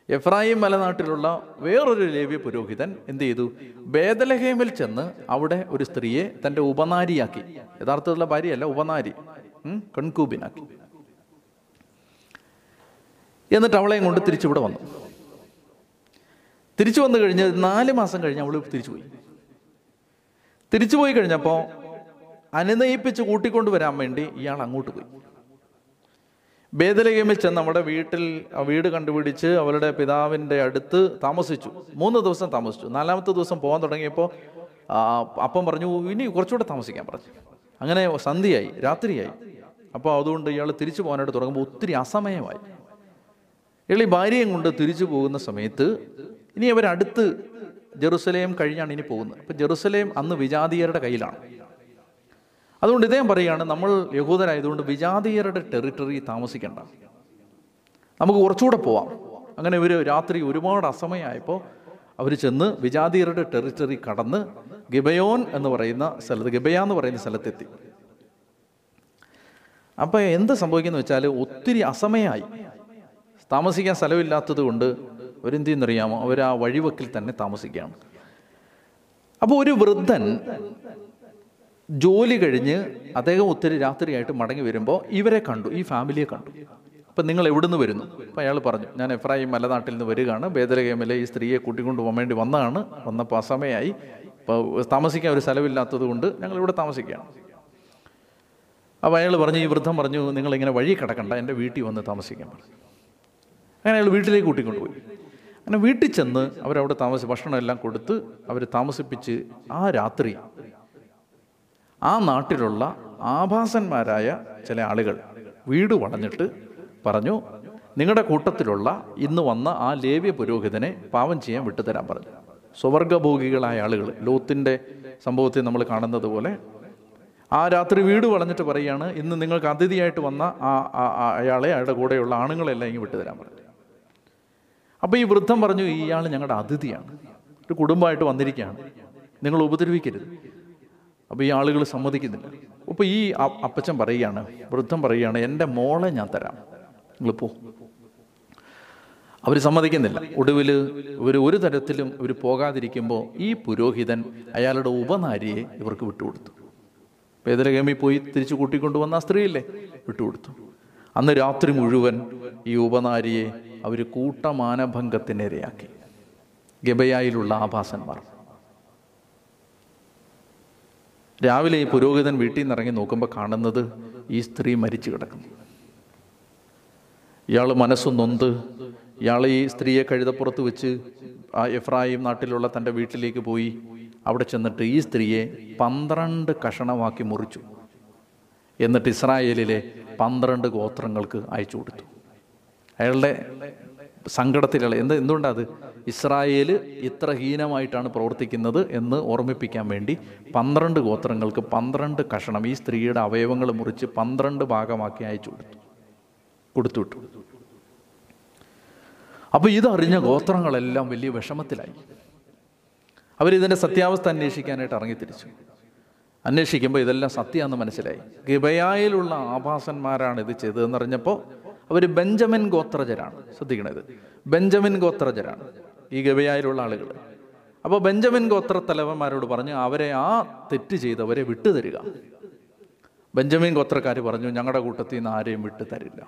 എഫ്രായിം മലനാട്ടിലുള്ള വേറൊരു ലേവ്യ പുരോഹിതൻ എന്ത് ചെയ്തു? ബേദലഹേമിൽ ചെന്ന് അവിടെ ഒരു സ്ത്രീയെ തന്റെ ഉപനാരിയാക്കി. യഥാർത്ഥത്തിലുള്ള ഭാര്യയല്ല ഉപനാരി. കൺകൂബിനാക്കി എന്നിട്ട് അവളെയും കൊണ്ട് തിരിച്ചിവിടെ വന്നു. തിരിച്ചു വന്നു കഴിഞ്ഞ് നാല് മാസം കഴിഞ്ഞ് അവൾ തിരിച്ചു പോയി. തിരിച്ചു പോയി കഴിഞ്ഞപ്പോൾ അനുനയിപ്പിച്ച് കൂട്ടിക്കൊണ്ട് വരാൻ വേണ്ടി ഇയാൾ അങ്ങോട്ട് പോയി. ബേദലഗേമിൽ ചെന്ന് നമ്മുടെ വീട്ടിൽ വീട് കണ്ടുപിടിച്ച് അവളുടെ പിതാവിന്റെ അടുത്ത് താമസിച്ചു. മൂന്ന് ദിവസം താമസിച്ചു. നാലാമത്തെ ദിവസം പോകാൻ തുടങ്ങിയപ്പോൾ അപ്പം പറഞ്ഞു ഇനി കുറച്ചുകൂടെ താമസിക്കാൻ പറഞ്ഞു. അങ്ങനെ സന്ധ്യയായി രാത്രിയായി. അപ്പോൾ അതുകൊണ്ട് ഇയാൾ തിരിച്ചു പോകാനായിട്ട് തുടങ്ങുമ്പോൾ ഒത്തിരി അസമയമായി. ഈ ഭാര്യയും കൊണ്ട് തിരിച്ചു പോകുന്ന സമയത്ത് ഇനി അവരടുത്ത് ജെറുസലേം കഴിഞ്ഞാണ് ഇനി പോകുന്നത്. അപ്പം ജെറുസലേം അന്ന് വിജാതീയരുടെ കയ്യിലാണ്. അതുകൊണ്ട് ഇദ്ദേഹം പറയുകയാണ് നമ്മൾ യഹൂദരായതുകൊണ്ട് വിജാതീയരുടെ ടെറിട്ടറി താമസിക്കേണ്ട. നമുക്ക് കുറച്ചുകൂടെ പോവാം. അങ്ങനെ ഇവർ രാത്രി ഒരുപാട് അസമയമായപ്പോൾ അവർ ചെന്ന് വിജാതീയരുടെ ടെറിട്ടറി കടന്ന് ഗിബയോൻ എന്ന് പറയുന്ന സ്ഥലത്ത് ഗിബയ എന്ന് പറയുന്ന സ്ഥലത്തെത്തി. അപ്പോൾ എന്ത് സംഭവിക്കുന്നു വെച്ചാൽ ഒത്തിരി അസമയമായി താമസിക്കാൻ സ്ഥലമില്ലാത്തത് കൊണ്ട് അവരെന്ത് ചെയ്യുന്നറിയാമോ അവർ ആ വഴിവക്കിൽ തന്നെ താമസിക്കുകയാണ്. അപ്പോൾ ഒരു വൃദ്ധൻ ജോലി കഴിഞ്ഞ് അദ്ദേഹം ഒത്തിരി രാത്രിയായിട്ട് മടങ്ങി വരുമ്പോൾ ഇവരെ കണ്ടു ഈ ഫാമിലിയെ കണ്ടു. അപ്പം നിങ്ങൾ എവിടുന്ന് വരുന്നു? അപ്പം അയാൾ പറഞ്ഞു ഞാൻ എഫ്രാഹിം മലനാട്ടിൽ നിന്ന് വരികയാണ്. ബേദലഗേമിലെ ഈ സ്ത്രീയെ കൂട്ടിക്കൊണ്ട് പോകാൻ വേണ്ടി വന്നതാണ്. വന്നപ്പോൾ അസമയമായി ഇപ്പോൾ താമസിക്കാൻ ഒരു സ്ഥലമില്ലാത്തത് കൊണ്ട് ഞങ്ങൾ ഇവിടെ താമസിക്കുകയാണ്. അപ്പോൾ അയാൾ പറഞ്ഞു ഈ വൃദ്ധം പറഞ്ഞു നിങ്ങളിങ്ങനെ വഴി കിടക്കണ്ട. എന്റെ വീട്ടിൽ വന്ന് താമസിക്കാൻ പറഞ്ഞു അങ്ങനെ അയാൾ വീട്ടിലേക്ക് കൂട്ടിക്കൊണ്ടുപോയി. അങ്ങനെ വീട്ടിൽ ചെന്ന് അവരവിടെ താമസ ഭക്ഷണം എല്ലാം കൊടുത്ത് അവർ താമസിപ്പിച്ച് ആ രാത്രി ആ നാട്ടിലുള്ള ആഭാസന്മാരായ ചില ആളുകൾ വീട് വളഞ്ഞിട്ട് പറഞ്ഞു നിങ്ങളുടെ കൂട്ടത്തിലുള്ള ഇന്ന് വന്ന ആ ലേവ്യ പുരോഹിതനെ പാവം ചെയ്യാൻ വിട്ടുതരാൻ പറഞ്ഞു. സ്വവർഗഭോഗികളായ ആളുകൾ ലോത്തിന്റെ സംഭവത്തിൽ നമ്മൾ കാണുന്നത് പോലെ ആ രാത്രി വീട് വളഞ്ഞിട്ട് പറയുകയാണ് ഇന്ന് നിങ്ങൾക്ക് അതിഥിയായിട്ട് വന്ന ആ അയാളെ അയാളുടെ കൂടെയുള്ള ആണുങ്ങളെല്ലാം ഇങ്ങ് വിട്ടുതരാൻ പറഞ്ഞു. അപ്പോൾ ഈ വൃദ്ധം പറഞ്ഞു ഇയാൾ ഞങ്ങളുടെ അതിഥിയാണ്. ഒരു കുടുംബമായിട്ട് വന്നിരിക്കുകയാണ്. നിങ്ങൾ ഉപദ്രവിക്കരുത്. അപ്പോൾ ഈ ആളുകൾ സമ്മതിക്കുന്നില്ല. അപ്പോൾ ഈ അപ്പച്ചൻ പറയുകയാണ് വൃദ്ധം പറയുകയാണ് എന്റെ മോളെ ഞാൻ തരാം. നിങ്ങൾ പോ. അവർ സമ്മതിക്കുന്നില്ല. ഒടുവിൽ ഇവർ ഒരു തരത്തിലും ഇവർ പോകാതിരിക്കുമ്പോൾ ഈ പുരോഹിതൻ അയാളുടെ ഉപനാരിയെ ഇവർക്ക് വിട്ടുകൊടുത്തു. പേദരഗമി പോയി തിരിച്ചു കൂട്ടിക്കൊണ്ടുവന്ന ആ സ്ത്രീയില്ലേ വിട്ടുകൊടുത്തു. അന്ന് രാത്രി മുഴുവൻ ഈ ഉപനാരിയെ അവർ കൂട്ടമാനഭംഗത്തിനിരയാക്കി. ഗബയായിലുള്ള ആഭാസന്മാർ. രാവിലെ ഈ പുരോഹിതൻ വീട്ടിൽ നിന്ന് ഇറങ്ങി നോക്കുമ്പോൾ കാണുന്നത് ഈ സ്ത്രീ മരിച്ചു കിടക്കുന്നു. ഇയാൾ മനസ്സ് നൊന്ത് ഇയാൾ ഈ സ്ത്രീയെ കഴുതപ്പുറത്ത് വെച്ച് ആ എഫ്രായിം നാട്ടിലുള്ള തന്റെ വീട്ടിലേക്ക് പോയി. അവിടെ ചെന്നിട്ട് ഈ സ്ത്രീയെ പന്ത്രണ്ട് കഷണമാക്കി മുറിച്ചു. എന്നിട്ട് ഇസ്രായേലിലെ പന്ത്രണ്ട് ഗോത്രങ്ങൾക്ക് അയച്ചു കൊടുത്തു. അയാളുടെ സങ്കടത്തിലുള്ള എന്ത് അത്? ഇസ്രായേൽ ഇത്ര ഹീനമായിട്ടാണ് പ്രവർത്തിക്കുന്നത് എന്ന് ഓർമ്മിപ്പിക്കാൻ വേണ്ടി പന്ത്രണ്ട് ഗോത്രങ്ങൾക്ക് പന്ത്രണ്ട് കഷണം ഈ സ്ത്രീയുടെ അവയവങ്ങൾ മുറിച്ച് പന്ത്രണ്ട് ഭാഗമാക്കി അയച്ചു കൊടുത്തു. കൊടുത്തുവിട്ടു അപ്പോൾ ഇതറിഞ്ഞ ഗോത്രങ്ങളെല്ലാം വലിയ വിഷമത്തിലായി. അവരിതിന്റെ സത്യാവസ്ഥ അന്വേഷിക്കാനായിട്ട് ഇറങ്ങിത്തിരിച്ചു. അന്വേഷിക്കുമ്പോൾ ഇതെല്ലാം സത്യമാണെന്ന് മനസ്സിലായി. ഗിബയായിലുള്ള ആഭാസന്മാരാണ് ഇത് ചെയ്തതെന്നറിഞ്ഞപ്പോൾ അവർ ബെഞ്ചമിൻ ഗോത്രജരാണ്. ശ്രദ്ധിക്കണത്. ബെഞ്ചമിൻ ഗോത്രജരാണ്. ഈ ഗവയായിലുള്ള ആളുകൾ. അപ്പോൾ ബെഞ്ചമിൻ ഗോത്ര തലവന്മാരോട് പറഞ്ഞു അവരെ ആ തെറ്റ് ചെയ്തവരെ വിട്ടുതരിക ബെഞ്ചമിൻ ഗോത്രക്കാർ പറഞ്ഞു ഞങ്ങളുടെ കൂട്ടത്തിൽ നിന്ന് ആരെയും വിട്ടു തരില്ല.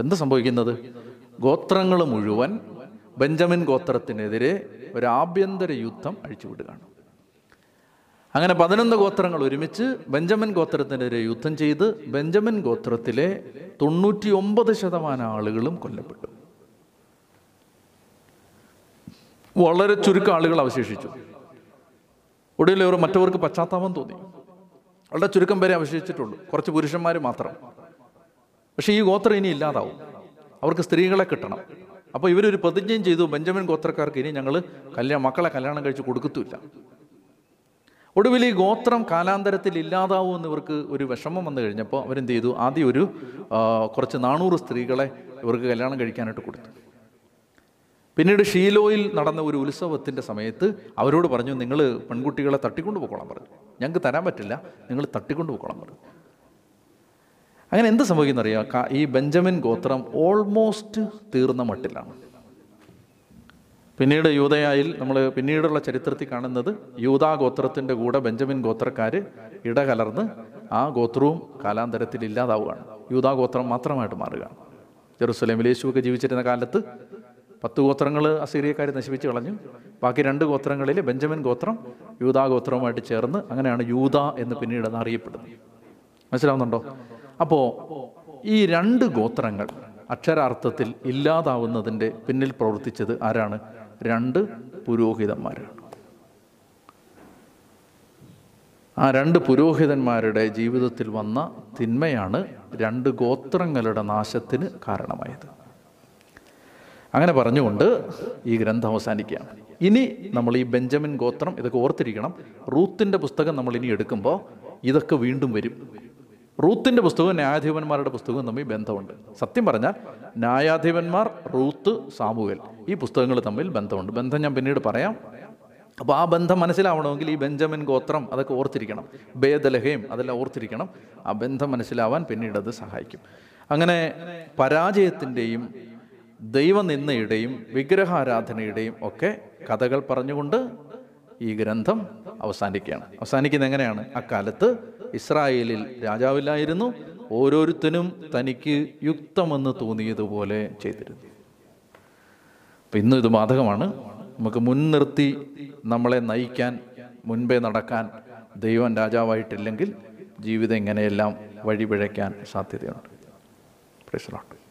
എന്താ സംഭവിക്കുന്നത്? ഗോത്രങ്ങൾ മുഴുവൻ ബെഞ്ചമിൻ ഗോത്രത്തിനെതിരെ ഒരു ആഭ്യന്തര യുദ്ധം അഴിച്ചുവിടുകയാണ്. അങ്ങനെ പതിനൊന്ന് ഗോത്രങ്ങൾ ഒരുമിച്ച് ബെഞ്ചമിൻ ഗോത്രത്തിനെതിരെ യുദ്ധം ചെയ്ത് ബെഞ്ചമിൻ ഗോത്രത്തിലെ തൊണ്ണൂറ്റി ഒമ്പത് ശതമാനം ആളുകളും കൊല്ലപ്പെട്ടു. വളരെ ചുരുക്കം ആളുകൾ അവശേഷിച്ചു. ഒടുവിൽ ഇവർ മറ്റവർക്ക് പശ്ചാത്താപം തോന്നി. വളരെ ചുരുക്കം പേരെ അവശേഷിച്ചിട്ടുള്ളൂ കുറച്ച് പുരുഷന്മാർ മാത്രം. പക്ഷേ ഈ ഗോത്രം ഇനി ഇല്ലാതാവും. അവർക്ക് സ്ത്രീകളെ കിട്ടണം. അപ്പോൾ ഇവരൊരു പ്രതിജ്ഞയും ചെയ്തു ബെഞ്ചമിൻ ഗോത്രക്കാർക്ക് ഇനി ഞങ്ങൾ കല്യാണം മക്കളെ കല്യാണം കഴിച്ച് കൊടുക്കത്തുമില്ല. ഒടുവിൽ ഈ ഗോത്രം കാലാന്തരത്തിൽ ഇല്ലാതാവുമെന്ന് ഇവർക്ക് ഒരു വിഷമം വന്നു കഴിഞ്ഞപ്പോൾ അവരെന്ത് ചെയ്തു ആദ്യം ഒരു കുറച്ച് നാനൂറ് സ്ത്രീകളെ ഇവർക്ക് കല്യാണം കഴിക്കാനായിട്ട് കൊടുത്തു. പിന്നീട് ഷീലോയിൽ നടന്ന ഒരു ഉത്സവത്തിന്റെ സമയത്ത് അവരോട് പറഞ്ഞു നിങ്ങൾ പെൺകുട്ടികളെ തട്ടിക്കൊണ്ട് പോയിക്കോളാൻ പറഞ്ഞു. ഞങ്ങൾക്ക് തരാൻ പറ്റില്ല നിങ്ങൾ തട്ടിക്കൊണ്ട് പോയിക്കോളാൻ പറഞ്ഞു. അങ്ങനെ എന്ത് സംഭവിക്കുന്നറിയാം? ഈ ബെഞ്ചമിൻ ഗോത്രം ഓൾമോസ്റ്റ് തീർന്ന മട്ടിലാണ്. പിന്നീട് യൂതയായിൽ നമ്മൾ പിന്നീടുള്ള ചരിത്രത്തിൽ കാണുന്നത് യൂതാ ഗോത്രത്തിന്റെ കൂടെ ബെഞ്ചമിൻ ഗോത്രക്കാർ ഇടകലർന്ന് ആ ഗോത്രവും കാലാന്തരത്തിൽ ഇല്ലാതാവുകയാണ്. യൂതാ ഗോത്രം മാത്രമായിട്ട് മാറുകയാണ് ജെറുസലേമിൽ യേശുവൊക്കെ ജീവിച്ചിരുന്ന കാലത്ത് പത്ത് ഗോത്രങ്ങൾ അസീറിയക്കാർ നശിപ്പിച്ച് കളഞ്ഞു. ബാക്കി രണ്ട് ഗോത്രങ്ങളിൽ ബെഞ്ചമിൻ ഗോത്രം യൂതാ ഗോത്രവുമായിട്ട് ചേർന്ന് അങ്ങനെയാണ് യൂത എന്ന് പിന്നീട് അത് അറിയപ്പെടുന്നത്. മനസ്സിലാവുന്നുണ്ടോ? അപ്പോൾ ഈ രണ്ട് ഗോത്രങ്ങൾ അക്ഷരാർത്ഥത്തിൽ ഇല്ലാതാവുന്നതിന്റെ പിന്നിൽ പ്രവർത്തിച്ചത് ആരാണ്? രണ്ട് പുരോഹിതന്മാരാണ്. ആ രണ്ട് പുരോഹിതന്മാരുടെ ജീവിതത്തിൽ വന്ന തിന്മയാണ് രണ്ട് ഗോത്രങ്ങളുടെ നാശത്തിന് കാരണമായത്. അങ്ങനെ പറഞ്ഞുകൊണ്ട് ഈ ഗ്രന്ഥം അവസാനിക്കുകയാണ്. ഇനി നമ്മൾ ഈ ബെഞ്ചമിൻ ഗോത്രം ഇതൊക്കെ ഓർത്തിരിക്കണം. റൂത്തിന്റെ പുസ്തകം നമ്മൾ ഇനി എടുക്കുമ്പോൾ ഇതൊക്കെ വീണ്ടും വരും. റൂത്തിന്റെ പുസ്തകവും ന്യായാധിപന്മാരുടെ പുസ്തകവും തമ്മിൽ ബന്ധമുണ്ട്. സത്യം പറഞ്ഞാൽ ന്യായാധിപന്മാർ റൂത്ത് സാമുവേൽ ഈ പുസ്തകങ്ങൾ തമ്മിൽ ബന്ധമുണ്ട്. ബന്ധം ഞാൻ പിന്നീട് പറയാം. അപ്പോൾ ആ ബന്ധം മനസ്സിലാവണമെങ്കിൽ ഈ ബെഞ്ചമിൻ ഗോത്രം അതൊക്കെ ഓർത്തിരിക്കണം. ബേദലഹയും അതെല്ലാം ഓർത്തിരിക്കണം. ആ ബന്ധം മനസ്സിലാവാൻ പിന്നീട് അത് സഹായിക്കും. അങ്ങനെ പരാജയത്തിന്റെയും ദൈവനിന്ദയുടെയും വിഗ്രഹാരാധനയുടെയും ഒക്കെ കഥകൾ പറഞ്ഞുകൊണ്ട് ഈ ഗ്രന്ഥം അവസാനിക്കുകയാണ്. അവസാനിക്കുന്നത് എങ്ങനെയാണ്? അക്കാലത്ത് ഇസ്രായേലിൽ രാജാവില്ലായിരുന്നു ഓരോരുത്തനും തനിക്ക് യുക്തമെന്ന് തോന്നിയതുപോലെ ചെയ്തിരുന്നു. അപ്പം ഇന്നും ഇത് ബാധകമാണ്. നമുക്ക് മുൻനിർത്തി നമ്മളെ നയിക്കാൻ മുൻപേ നടക്കാൻ ദൈവം രാജാവായിട്ടില്ലെങ്കിൽ ജീവിതം ഇങ്ങനെയെല്ലാം വഴിപിഴയ്ക്കാൻ സാധ്യതയുണ്ട്. പ്രശ്നമുണ്ട്